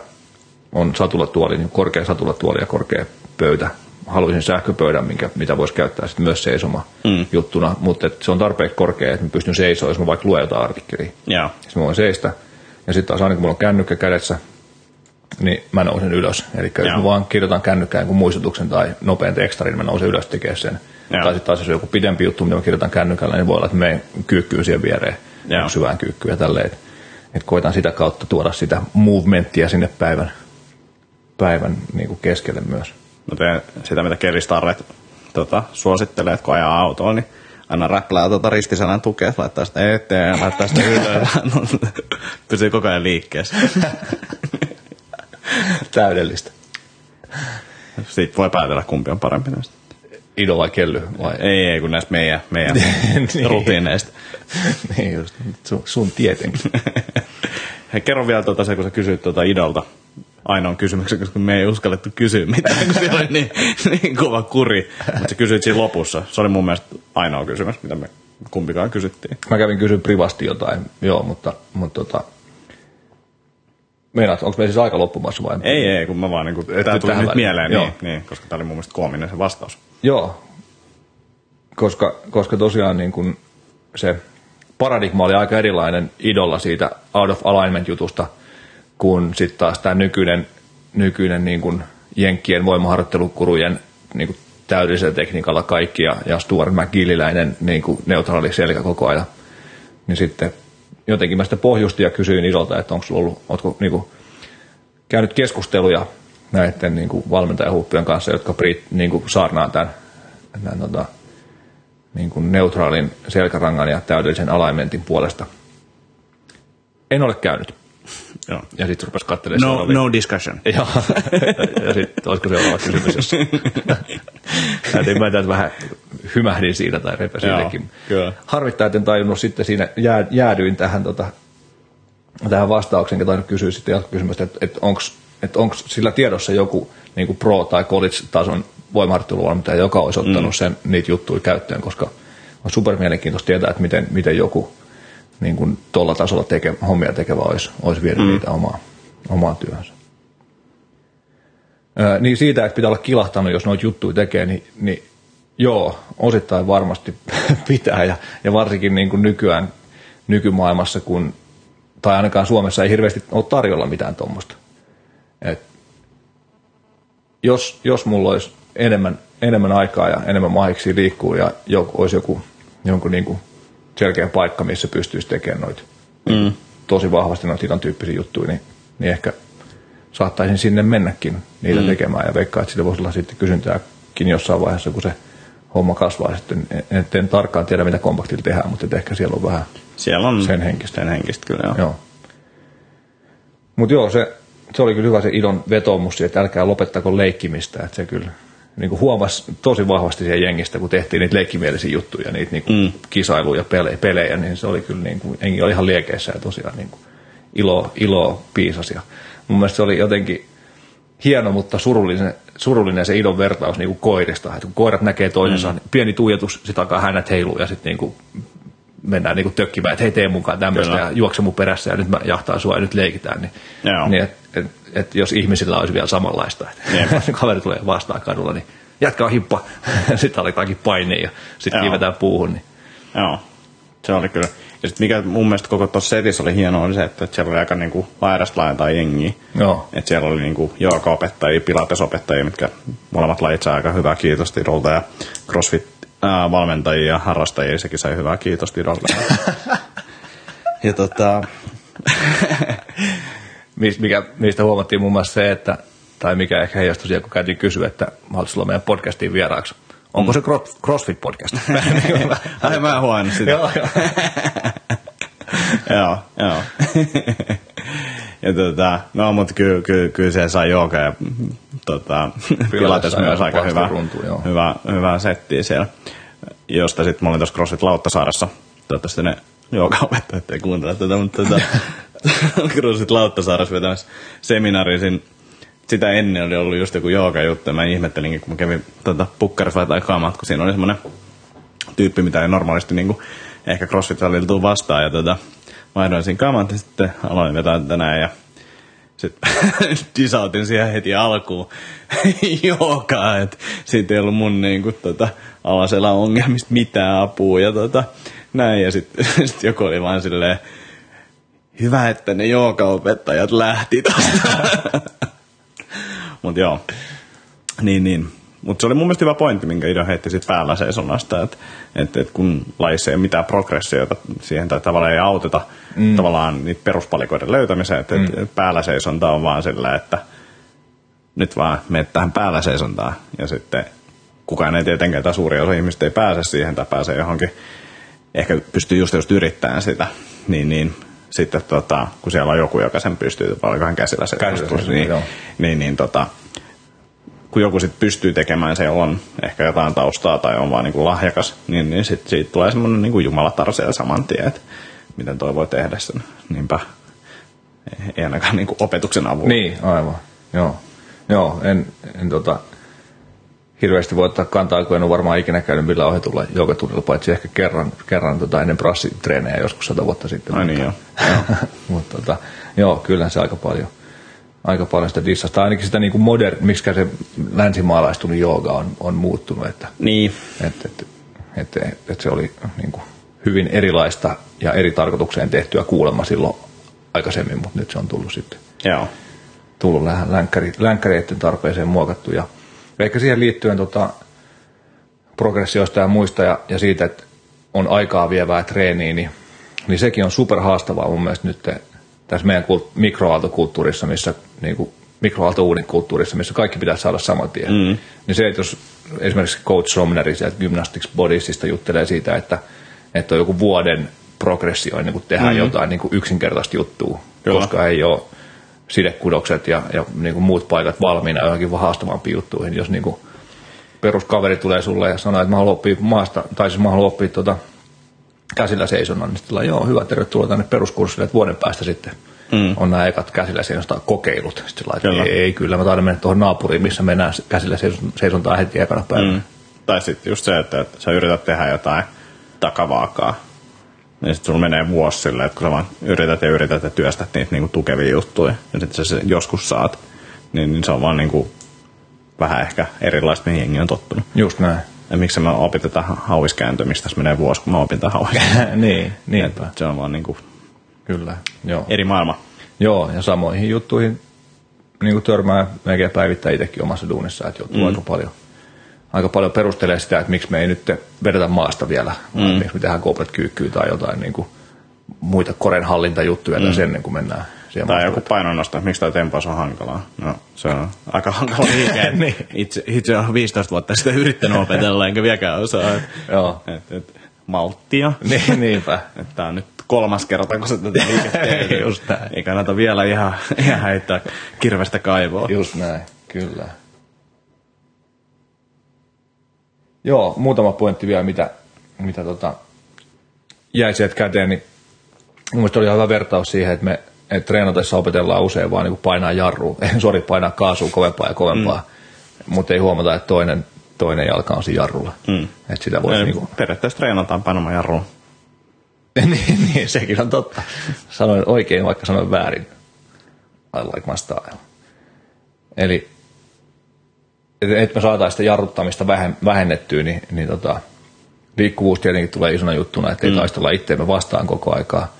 on satulatuoli, niin korkea satulatuoli ja korkea pöytä haluaisin sähköpöydän, minkä, mitä voisi käyttää sitten myös seisoma mm. juttuna, mutta se on tarpeeksi korkea, että mä pystyn seisomaan, jos mä vaikka luen jotain artikkelia. Joo. Sitten mä voin seistä. Ja sitten taas aina kun mulla on kännykkä kädessä, niin mä nousen ylös. Eli jos mä vaan kirjoitan kännykkään jonkun muistutuksen tai nopean tekstarin, niin mä nousen ylös tekemään sen. Joo. Tai sitten taas jos on joku pidempi juttu, mitä mä kirjoitan kännykällä, niin voi olla, että menen kyykkyyn siihen viereen, Joo. Joo. syvään kyykkyyn ja tälleen. Et, et koitan sitä kautta tuoda sitä movementtia sinne päivän, päivän niin kuin keskelle myös. Mä teen sitä, mitä Keri Starret tota, suosittelee, että kun ajaa autolla, niin aina räplää tota ristisanan tukea, laittaa sitä eteen, laittaa sitä ylös. Pysyy koko ajan liikkeessä. Täydellistä. Siitä voi päätellä, kumpi on parempi näistä. Ido vai kelly? Vai? Ei, ei, kun näistä meidän, meidän Niin. rutiineista. niin just, sun, sun tietenkin. Hei, kerro vielä tota se, kun sä kysyit tuota idolta ainoan kysymyksen, koska me ei uskallettu kysyä mitään, kun siellä oli niin, niin kova kuri. Mutta sä kysyit siinä lopussa. Se oli mun mielestä ainoa kysymys, mitä me kumpikaan kysyttiin. Mä kävin kysyä privasti jotain, joo, mutta, mutta tota, meinaat, onko meillä siis aika loppumassa vai? Ei, ei, kun mä vaan niin kuin, tää tuli nyt väliin. mieleen, Joo. niin, niin, koska tää oli mun mielestä koominen se vastaus. Joo, koska, koska tosiaan niin kun se paradigma oli aika erilainen idolla siitä out of alignment jutusta, kuin sitten taas tämä nykyinen, nykyinen niin kun jenkkien voimaharjoittelukurujen niin kun täydellisellä tekniikalla kaikki ja, ja Stuart McGilliläinen niin kun neutraali selkä koko ajan. Niin sitten jotenkin mä sitä pohjustin ja kysyin idolta, että onko sulla ollut, ootko niin kun, käynyt keskusteluja näiden niin kuin valmentajahuippujen kanssa, jotka Brit, niin kuin saarnaa tämän, tämän tota, niin kuin neutraalin selkärangan ja täydellisen alignmentin puolesta. En ole käynyt. Joo. Ja sitten rupesi katselemaan No, no discussion. Joo. ja sitten olisiko seuraava kysymys, jos... Täytyy mä täältä vähän hymähdin siinä tai repesin Joo, jotenkin. että en tajunnut sitten siinä, jää, jäädyin tähän, tota, tähän vastaukseen, enkä tainnut kysyä sitten jatkokysymystä, että, että onko että onks sillä tiedossa joku niin kuin pro- tai college-tason voimaharjoitteluvalmentaja, joka olisi ottanut mm. sen, niitä juttuja käyttöön, koska on super mielenkiintoista tietää, että miten, miten joku niin kuin tuolla tasolla teke, hommia tekevä olisi, olisi vienyt mm. niitä omaa, omaa työhönsä. Ö, niin siitä, että pitää olla kilahtanut, jos noita juttuja tekee, niin, niin joo, osittain varmasti pitää. Ja, ja varsinkin niin kuin nykyään, nykymaailmassa, kun, tai ainakaan Suomessa ei hirveästi ole tarjolla mitään tuommoista. Jos, jos mulla olisi enemmän, enemmän aikaa ja enemmän mahiksi liikkuu ja joku, olisi joku jonkun niin kuin selkeä paikka, missä pystyisi tekemään noita mm. tosi vahvasti noita idon tyyppisiä juttuja, niin, niin ehkä saattaisin sinne mennäkin niitä mm. tekemään ja veikkaa, että sillä voisi olla sitten kysyntääkin jossain vaiheessa, kun se homma kasvaa. Sitten en, en tarkkaan tiedä, mitä kompaktilla tehdään, mutta ehkä siellä on vähän Siellä on sen henkistä. sen henkistä kyllä, joo. Joo. Mutta joo, se, se oli kyllä hyvä se idon vetoomus, että älkää lopettako leikkimistä. Että se kyllä niin kuin huomasi tosi vahvasti siihen jengistä, kun tehtiin niitä leikkimielisiä juttuja, niitä niin kuin mm. kisailuja, pelejä, pelejä, niin se oli kyllä, niin kuin, jengi oli ihan liekeissä ja tosiaan niin kuin ilo, ilo piisasi. Ja mun mielestä se oli jotenkin hieno, mutta surullinen, surullinen se idon vertaus niin kuin koirista. Että kun koirat näkee toisensa, mm. niin pieni tuijotus, sitten alkaa hänet heilua ja sitten niin kuin mennään niin kuin tökkimään, että hei tee mukaan tämmöistä Kyllä. ja juokse mun perässä ja nyt mä jahtaan sua ja nyt leikitään. Niin, Joo. niin et, et, et, jos ihmisillä olisi vielä samanlaista, että kaveri tulee vastaan kadulla, niin jatkaa hippa, sitten aletaankin paine ja sitten kiivetään puuhun. Niin. Joo, se oli kyllä. Ja sitten mikä mun mielestä koko tuossa setissä oli hienoa, oli se, että siellä oli aika niinku laidasta laajentaa jengiä. Joo. Että siellä oli niinku joogaopettajia, pilatesopettajia, mitkä molemmat lajit sai aika hyvää kiitosta Idolta ja CrossFit-valmentajia ja harrastajia, sekin sai hyvää kiitosta Idolta. ja tota, mikä, mistä huomattiin muun muassa se, että, tai mikä ehkä heijastui siihen, kun käytiin kysyä, että haluaisi tulla meidän podcastiin vieraaksi. Onko se Cro- CrossFit-podcast? ai mä en huomannut sitä. joo, joo. joo, joo. Ja tota, no mutta kyllä, kyllä, kyllä se sai jooga ja tota, pilates myös aika hyvä, runtua, joo. hyvä, hyvä settiä siellä. Josta sitten mä olin tuossa CrossFit Lauttasaaressa, toivottavasti ne joogaopettajat ei kuuntele tätä, mutta tota, CrossFit Lauttasaaressa vetämässä seminaariin sitä ennen oli ollut just joku jooga-juttu, ja mä ihmettelinkin, kun mä kävin tota, pukkarissa vai kamat, kun siinä oli semmoinen tyyppi, mitä ei normaalisti niin kuin, ehkä crossfit salilla tuu vastaan. Ja tota, vaihdoin siinä kamat ja sitten aloin vetää tänään. Ja sitten disautin siihen heti alkuun joogaa, että siitä ei ollut mun niin kuin, tota, alaselän ongelmista mitään apua ja tota, näin. Ja sitten sit joku oli vaan silleen, hyvä, että ne joogaopettajat lähti tosta. Mutta joo, niin niin. Mutta se oli mun mielestä hyvä pointti, minkä Ido heitti sit päällä seisonnasta, että et, et kun laissa ei ole mitään progressioita siihen tai tavallaan ei auteta mm. tavallaan niitä peruspalikoiden löytämiseen, että mm. et päällä seisonta on vaan sillä, että nyt vaan menet tähän päällä seisontaan ja sitten kukaan ei tietenkään, tai suuri osa ihmistä ei pääse siihen tai pääsee johonkin, ehkä pystyy just just yrittämään sitä, niin, niin sitten tota, kun siellä on joku, joka sen pystyy palikohan käsillä se, Käsillä niin, joo. niin, niin tota, kun joku sitten pystyy tekemään, se on ehkä jotain taustaa tai on vaan niin kuin lahjakas, niin, niin sit, siitä tulee semmoinen niin kuin jumalatarse saman tien, että miten toi voi tehdä sen. Niinpä ei ainakaan niin kuin opetuksen avulla. Niin, aivan. Joo, Joo en, en tota, hirveästi voi ottaa kantaa, kun en ole varmaan ikinä käynyt millään ohjatulla joogatunnilla, paitsi ehkä kerran, kerran tota, ennen brassitreenejä joskus sata vuotta sitten. Ai niin joo. mutta tota, joo, kyllä se aika paljon, aika paljon sitä dissasta. Ainakin sitä niin kuin modern, miksi se länsimaalaistunut jooga on, on muuttunut, että, Niin, että, että, että, että se oli niin kuin hyvin erilaista ja eri tarkoitukseen tehtyä kuulemma silloin aikaisemmin, mutta nyt se on tullut sitten joo. tullut vähän länkkäri, länkkäreiden tarpeeseen muokattu. Ja ehkä siihen liittyen tota, progressioista ja muista ja, ja siitä, että on aikaa vievää treeniä, niin, niin sekin on superhaastavaa mun mielestä nyt tässä meidän kult, mikroaaltokulttuurissa, missä niin kuin mikroaaltouuden kulttuurissa, missä kaikki pitää saada saman tien. Mm. Niin se, että jos esimerkiksi Coach Romneri sieltä Gymnastics Bodiesista juttelee siitä, että, että on joku vuoden progressio ennen kuin tehdään mm. jotain niin kuin yksinkertaista juttua, Kyllä. koska ei ole sidekudokset ja, ja niin kuin muut paikat valmiina johonkin haastavampiin juttuihin. Jos niin kuin peruskaveri tulee sulle ja sanoo, että mä haluan oppia maasta, tai siis mä haluan oppia tuota, käsillä seisonnan, niin sitten joo, hyvä, tervetuloa tänne peruskurssille, että vuoden päästä sitten mm. on nämä ekat käsillä seisontaa kokeilut. Sitten lailla, että ei, kyllä, mä taidan mennä tuohon naapuriin, missä mennään käsillä seison- seisontaa heti ekana päivänä. Mm. Tai sitten just se, että, että sä yrität tehdä jotain takavaakaa, niin sitten sulla menee vuosi silleen, että kun sä vaan yrität ja yrität ja työstät niitä niinku tukevia juttuja, ja sitten sä se joskus saat, niin, niin se on vaan niinku vähän ehkä erilaista, mihin jengi on tottunut. Just näin. Ja miksi mä opin tätä hauiskääntymistä, tässä menee vuosi, kun mä opin tätä hauiskääntymistä. niin, niinpä. se on vaan niinku Kyllä, joo. eri maailma. Joo, ja samoihin juttuihin niin kuin törmää melkein päivittäin itsekin omassa duunissa, että joutuu mm. aika paljon aika paljon perustelee sitä, että miksi me ei nyt vedetä maasta vielä, mm. miksi me tehdään kyykkyy tai jotain niin kuin muita koren hallintajuttuja mm. tässä ennen kuin mennään Tai joku painonnosto, miksi tämä tempaus on hankalaa. No, se on aika hankala liike. Niin. itse, itse olen 15 vuotta sitä yrittänyt opetella, enkä vieläkään osaa. Et, Joo. et, et, malttia. niin, niinpä. Tämä on nyt kolmas kerta, kun sä tätä liikettä. Just näin. Ei kannata vielä ihan, ihan heittää kirvestä kaivoa. Just näin, kyllä. Joo, muutama pointti vielä, mitä, mitä tota, jäi sieltä käteen, niin mun oli hyvä vertaus siihen, että me et treenatessa opetellaan usein vaan niin painaa jarrua, ei sori painaa kaasua kovempaa ja kovempaa, mm. mutta ei huomata, että toinen, toinen jalka on siinä jarrulla. Mm. Että sitä voisi Ei, niinku, Periaatteessa treenataan painamaan jarruun. niin, niin, sekin on totta. Sanoin oikein, vaikka sanoin väärin. I like my style. Eli että et me saataisiin sitä jarruttamista vähennettyä, niin, niin tota, liikkuvuus tietenkin tulee isona juttuna, että ei mm. taistella itseämme vastaan koko aikaa.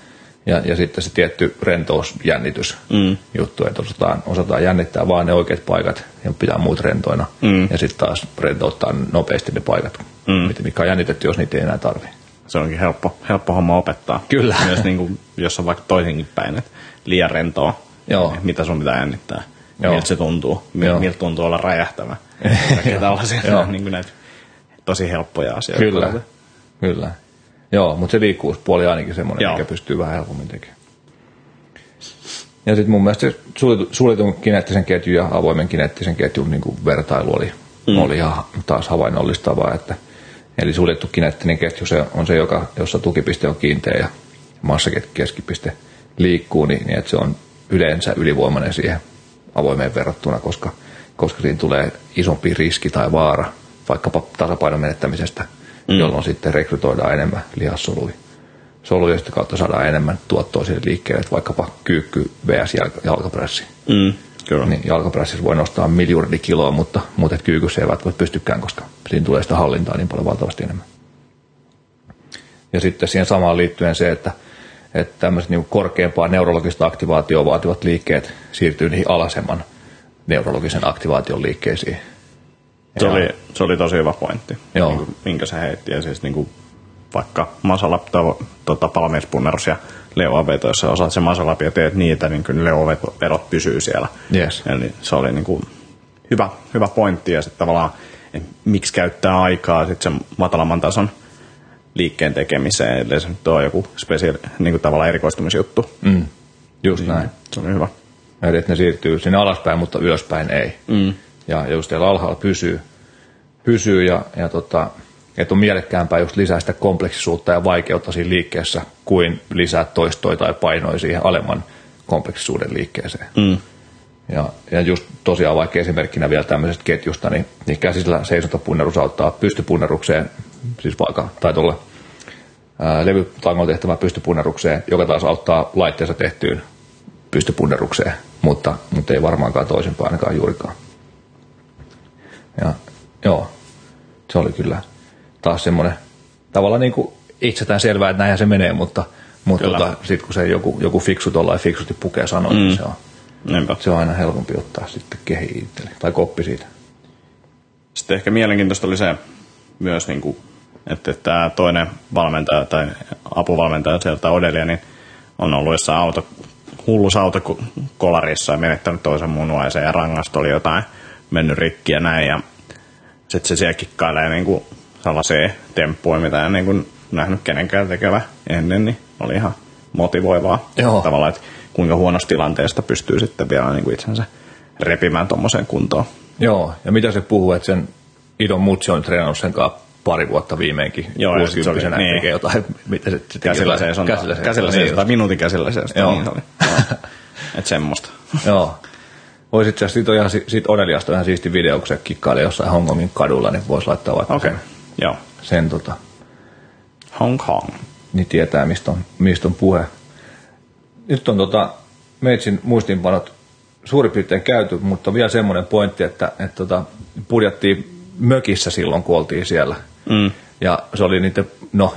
Ja, ja sitten se tietty rentousjännitys mm. juttu, että osataan, osataan jännittää vaan ne oikeat paikat ja pitää muut rentoina. Mm. Ja sitten taas rentouttaa nopeasti ne paikat, mm. mitkä on jännitetty, jos niitä ei enää tarvitse. Se onkin helppo, helppo homma opettaa. Kyllä. Myös niin kuin, jos on vaikka toisinkin päin, että liian rentoa. Joo. Niin Mitä sun pitää jännittää. Joo. Miltä se tuntuu. Joo. miltä tuntuu olla räjähtävä. Tällaisia Joo. niin kuin näitä tosi helppoja asioita. Kyllä, kyllä. Joo, mutta se liikkuvuuspuoli ainakin semmoinen, Joo. mikä pystyy vähän helpommin tekemään. Ja sitten mun mielestä suljetun kineettisen ketjun ja avoimen kineettisen ketjun niin kuin vertailu oli, mm. oli ihan taas havainnollistavaa. Että, eli suljettu kineettinen ketju se on se, joka, jossa tukipiste on kiinteä ja massakeskipiste liikkuu, niin, niin että se on yleensä ylivoimainen siihen avoimeen verrattuna, koska, koska siinä tulee isompi riski tai vaara vaikkapa tasapainon menettämisestä, mm. jolloin sitten rekrytoidaan enemmän lihassoluja. Soluja, joista kautta saadaan enemmän tuottoa sille liikkeelle, että vaikkapa kyykky vs. jalka- jalkapressi. Mm, kyllä. Niin jalkaprässissä voi nostaa miljardi kiloa, mutta, mutta kyykyssä ei välttämättä pystykään, koska siinä tulee sitä hallintaa niin paljon valtavasti enemmän. Ja sitten siihen samaan liittyen se, että, että tämmöiset niin korkeampaa neurologista aktivaatioa vaativat liikkeet siirtyy niihin alasemman neurologisen aktivaation liikkeisiin. Se oli, se oli tosi hyvä pointti, Joo. Niin kuin, minkä se heitti. Ja siis niin kuin, vaikka masalap, tota, palamiespunnerus ja leuaveto, jos sä osaat se masalap ja teet niitä, niin kyllä ne leuavedot pysyy siellä. Yes. Eli se oli niin kuin hyvä, hyvä pointti ja sitten tavallaan, miksi käyttää aikaa sitten sen matalamman tason liikkeen tekemiseen, ellei se nyt ole joku spesiaali, niin kuin tavallaan erikoistumisjuttu. Mm. Just näin. Se oli hyvä. Eli että ne siirtyy sinne alaspäin, mutta ylöspäin ei. Mm. Ja just siellä alhaalla pysyy, pysyy ja, ja tota, että on mielekkäämpää just lisää sitä kompleksisuutta ja vaikeutta siinä liikkeessä, kuin lisää toistoja tai painoja siihen alemman kompleksisuuden liikkeeseen. Mm. Ja, ja just tosiaan vaikka esimerkkinä vielä tämmöisestä ketjusta, niin, niin käsillä seisontapunnerus auttaa pystypunnerukseen, siis vaikka, tai tuolla ää, levytangolla tehtävään pystypunnerukseen, joka taas auttaa laitteessa tehtyyn pystypunnerukseen, mutta, mutta ei varmaankaan toisinpäin ainakaan juurikaan. Ja joo, se oli kyllä taas semmoinen tavallaan niin kuin itsestään selvää, että näinhän se menee, mutta, mutta Kyllä. tota, sitten kun se joku, joku fiksu tuollain fiksusti pukee sanoa, mm. niin se on, Niinpä. se on aina helpompi ottaa sitten kehi tai koppi siitä. Sitten ehkä mielenkiintoista oli se myös, niin kuin, että tämä toinen valmentaja tai apuvalmentaja sieltä Odelia, niin on ollut jossain auto, hullussa autokolarissa ja menettänyt toisen munuaisen ja rangasta oli jotain mennyt rikki ja näin. Ja sitten se siellä kikkailee niin kuin sellaisia temppuja, mitä en niin kuin nähnyt kenenkään tekevä ennen, niin oli ihan motivoivaa. Joo. Tavallaan, että kuinka huonosta tilanteesta pystyy sitten vielä niin kuin itsensä repimään tuommoiseen kuntoon. Joo, ja mitä se puhuu, että sen Idon Mutsi on treenannut sen kanssa pari vuotta viimeinkin. Joo, ja sit se oli- 60-vuotiaana niin. tekee jotain, mitä se, teki Käsillä jotain- seisonta. Käsillä seisonta, Käsillä niin. Minuutin käsillä seisonta. Joo. Niin oli. Joo. Et semmoista. Joo. Voisi itse asiassa, siitä on ihan, si- siitä Odeliasta on ihan siisti video, kun se kikkailee jossain Hongkongin kadulla, niin voisi laittaa vaikka Okei. Okay. sen, Joo. sen tota, Hong Kong. niin tietää, mistä on, mistä on puhe. Nyt on tota, Meitsin muistinpanot suurin piirtein käyty, mutta vielä semmoinen pointti, että, että tota, pudjattiin mökissä silloin, kun oltiin siellä. Mm. Ja se oli niiden, no,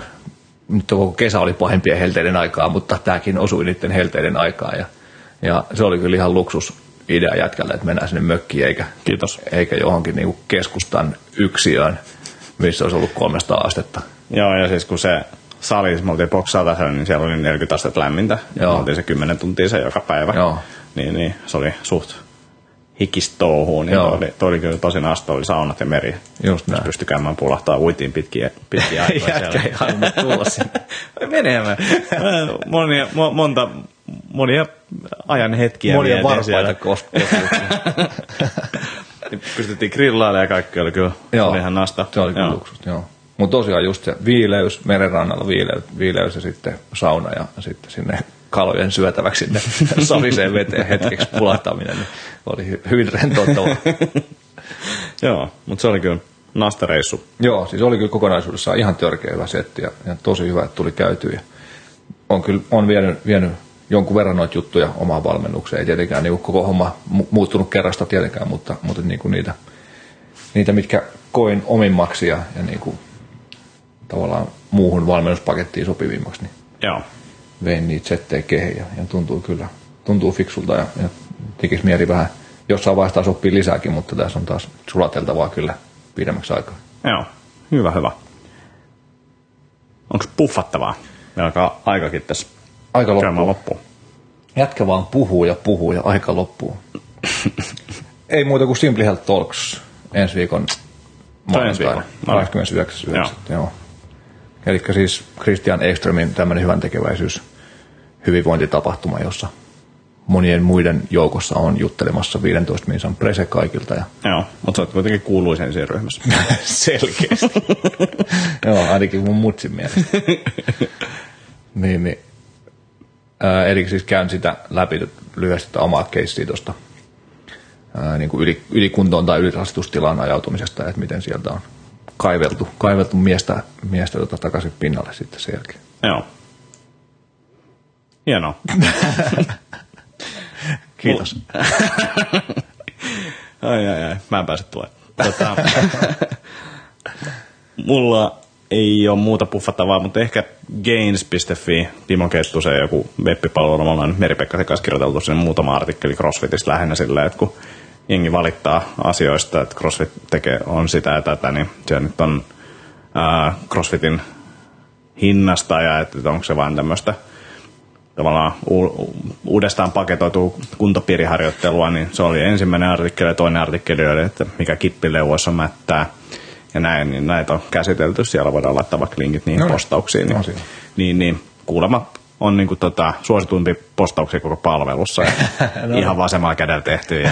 nyt koko kesä oli pahimpien helteiden aikaa, mutta tämäkin osui niiden helteiden aikaa. Ja, ja se oli kyllä ihan luksus idea jätkälle, että mennään sinne mökkiin eikä, Kiitos. eikä johonkin niinku keskustan yksiöön, missä olisi ollut 300 astetta. Joo, ja siis kun se sali, siis me oltiin boksaa tasolla, niin siellä oli 40 astetta lämmintä. Joo. Me oltiin se 10 tuntia se joka päivä. Joo. Niin, niin se oli suht hikistouhuu, niin Joo. toi oli, toi oli kyllä tosi nasta, oli saunat ja meri. Just näin. Pystyi käymään pulahtaa, uitiin pitkiä, pitkiä aikoja Jätkä ei halunnut tulla sinne. Menemään. monia, mo, monta, monia ajan hetkiä. Monia varpaita. Pystyttiin grillailemaan ja kaikki oli kyllä. Oli ihan nasta. Se oli kyllä Joo. luksus, joo. Mutta tosiaan just se viileys, merenrannalla viileys, viileys ja sitten sauna ja sitten sinne kalojen syötäväksi sinne saviseen veteen hetkeksi pulahtaminen, niin oli hy- hyvin rentouttavaa. Joo, mutta se oli kyllä nastareissu. joo, siis oli kyllä kokonaisuudessaan ihan törkeä hyvä setti ja, ja tosi hyvä, että tuli käytyä. Ja on kyllä on vienyt, vienyt jonkun verran noita juttuja omaan valmennukseen. Ei tietenkään niin koko homma mu- muuttunut kerrasta tietenkään, mutta, mutta niin kuin niitä, niitä, mitkä koin omimmaksi ja, ja niin kuin tavallaan muuhun valmennuspakettiin sopivimmaksi, niin Joo. vein niitä settejä kehiin ja, ja tuntuu kyllä, tuntuu fiksulta ja, ja tekisi mieli vähän jossain vaiheessa taas oppii lisääkin, mutta tässä on taas sulateltavaa kyllä pidemmäksi aikaa. Joo, hyvä, hyvä. Onko puffattavaa? Meillä alkaa aikakin tässä Aika käymään loppuu. loppuun. Jätkä vaan puhuu ja puhuu ja aika loppuu. Ei muuta kuin Simply Health Talks ensi viikon. No niin. 29.9. Joo. Eli siis Christian Ekströmin tämmöinen hyvän tekeväisyys hyvinvointitapahtuma, jossa monien muiden joukossa on juttelemassa 15 minsan prese kaikilta. Ja Joo, mutta sä oot kuitenkin kuuluisen siinä ryhmässä. Selkeästi. Joo, ainakin mun mutsin mielestä. niin, niin. Eli siis käyn sitä läpi lyhyesti tätä omaa keissiä tuosta niin kuin yli, ylikuntoon tai ylirasitustilaan ajautumisesta, että miten sieltä on kaiveltu, kaiveltu miestä, miestä tota takaisin pinnalle sitten sen jälkeen. Joo. Hienoa. Kiitos. ai ai ai, mä en pääse tulemaan. Tota, mulla ei ole muuta puffattavaa, mutta ehkä gains.fi, Timo Kettusen joku web-palvelu, me ollaan Meri-Pekkasen kanssa kirjoiteltu sinne muutama artikkeli CrossFitista lähinnä silleen, että kun jengi valittaa asioista, että CrossFit tekee, on sitä ja tätä, niin se nyt on ää, CrossFitin hinnasta ja että onko se vain tämmöistä tavallaan u- uudestaan paketoituu kuntopiiriharjoittelua, niin se oli ensimmäinen artikkeli ja toinen artikkeli oli, että mikä kippileuvoissa mättää ja näin, niin näitä on käsitelty. Siellä voidaan laittaa vaikka linkit niihin No niin. postauksiin. Niin, siinä. niin, niin kuulemma on niin kuin tota, suositumpi postauksia koko palvelussa. Ja No ihan vasemmalla kädellä tehty. Ja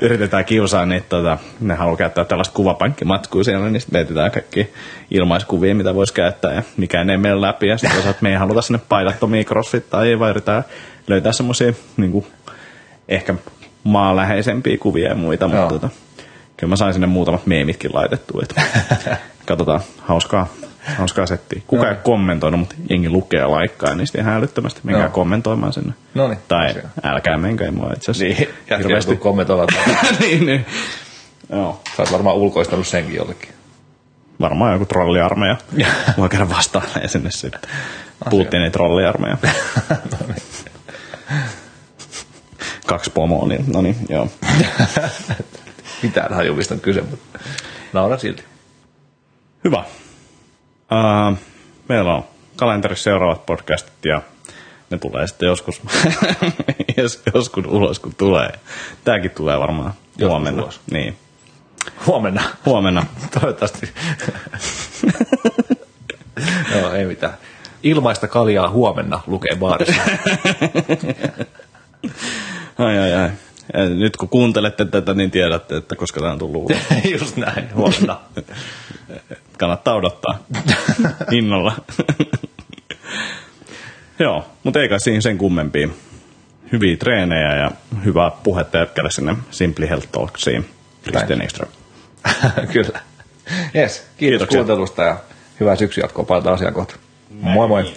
yritetään kiusaa niitä, tota, ne haluaa käyttää tällaista kuvapankkimatskua siellä, niin sitten mietitään kaikki ilmaiskuvia, mitä voisi käyttää ja mikään ei mene läpi. Ja sitten että me ei haluta sinne paidattomia crossfit tai vaan yritetään löytää semmoisia niin ehkä maanläheisempiä kuvia ja muita, Joo. mutta tota, kyllä mä sain sinne muutamat meemitkin laitettua. Että katsotaan, hauskaa, hauskaa settiä. Kuka ei kommentoinut, mutta jengi lukee ja laikkaa, niin sitten ihan älyttömästi menkää Joo. kommentoimaan sinne. Noniin, Tai asia. älkää menkää, ei mua itse asiassa Niin, joutuu kommentoimaan. niin, niin. Joo. Sä oot varmaan ulkoistanut senkin jollekin. Varmaan joku trolliarmeija. Voi käydä vastailemaan sinne sitten. Putinin trolliarmeija. Kaksi pomoa, niin no niin, joo. Mitään hajuvista on kyse, mutta nauran silti. Hyvä. Uh, meillä on kalenterissa seuraavat podcastit ja ne tulee sitten joskus, jos, joskus ulos, kun tulee. Tämäkin tulee varmaan Joskus huomenna. ulos. Niin. Huomenna. Huomenna. Toivottavasti. Joo, ei mitään. Ilmaista kaljaa huomenna lukee baarissa. Ai ai ai. Ja nyt kun kuuntelette tätä, niin tiedätte, että koska tämä on tullut ulos. Just näin, huomenna. Kannattaa odottaa innolla. Joo, mutta ei kai siinä sen kummempia. Hyviä treenejä ja hyvää puhetta jätkälle sinne Simply Health Talksiin. Christian Ekström. Kyllä. Yes, kiitos Kiitoksia. kuuntelusta ja hyvää syksy jatkoa. Palataan asiaan kohta. Moi moi.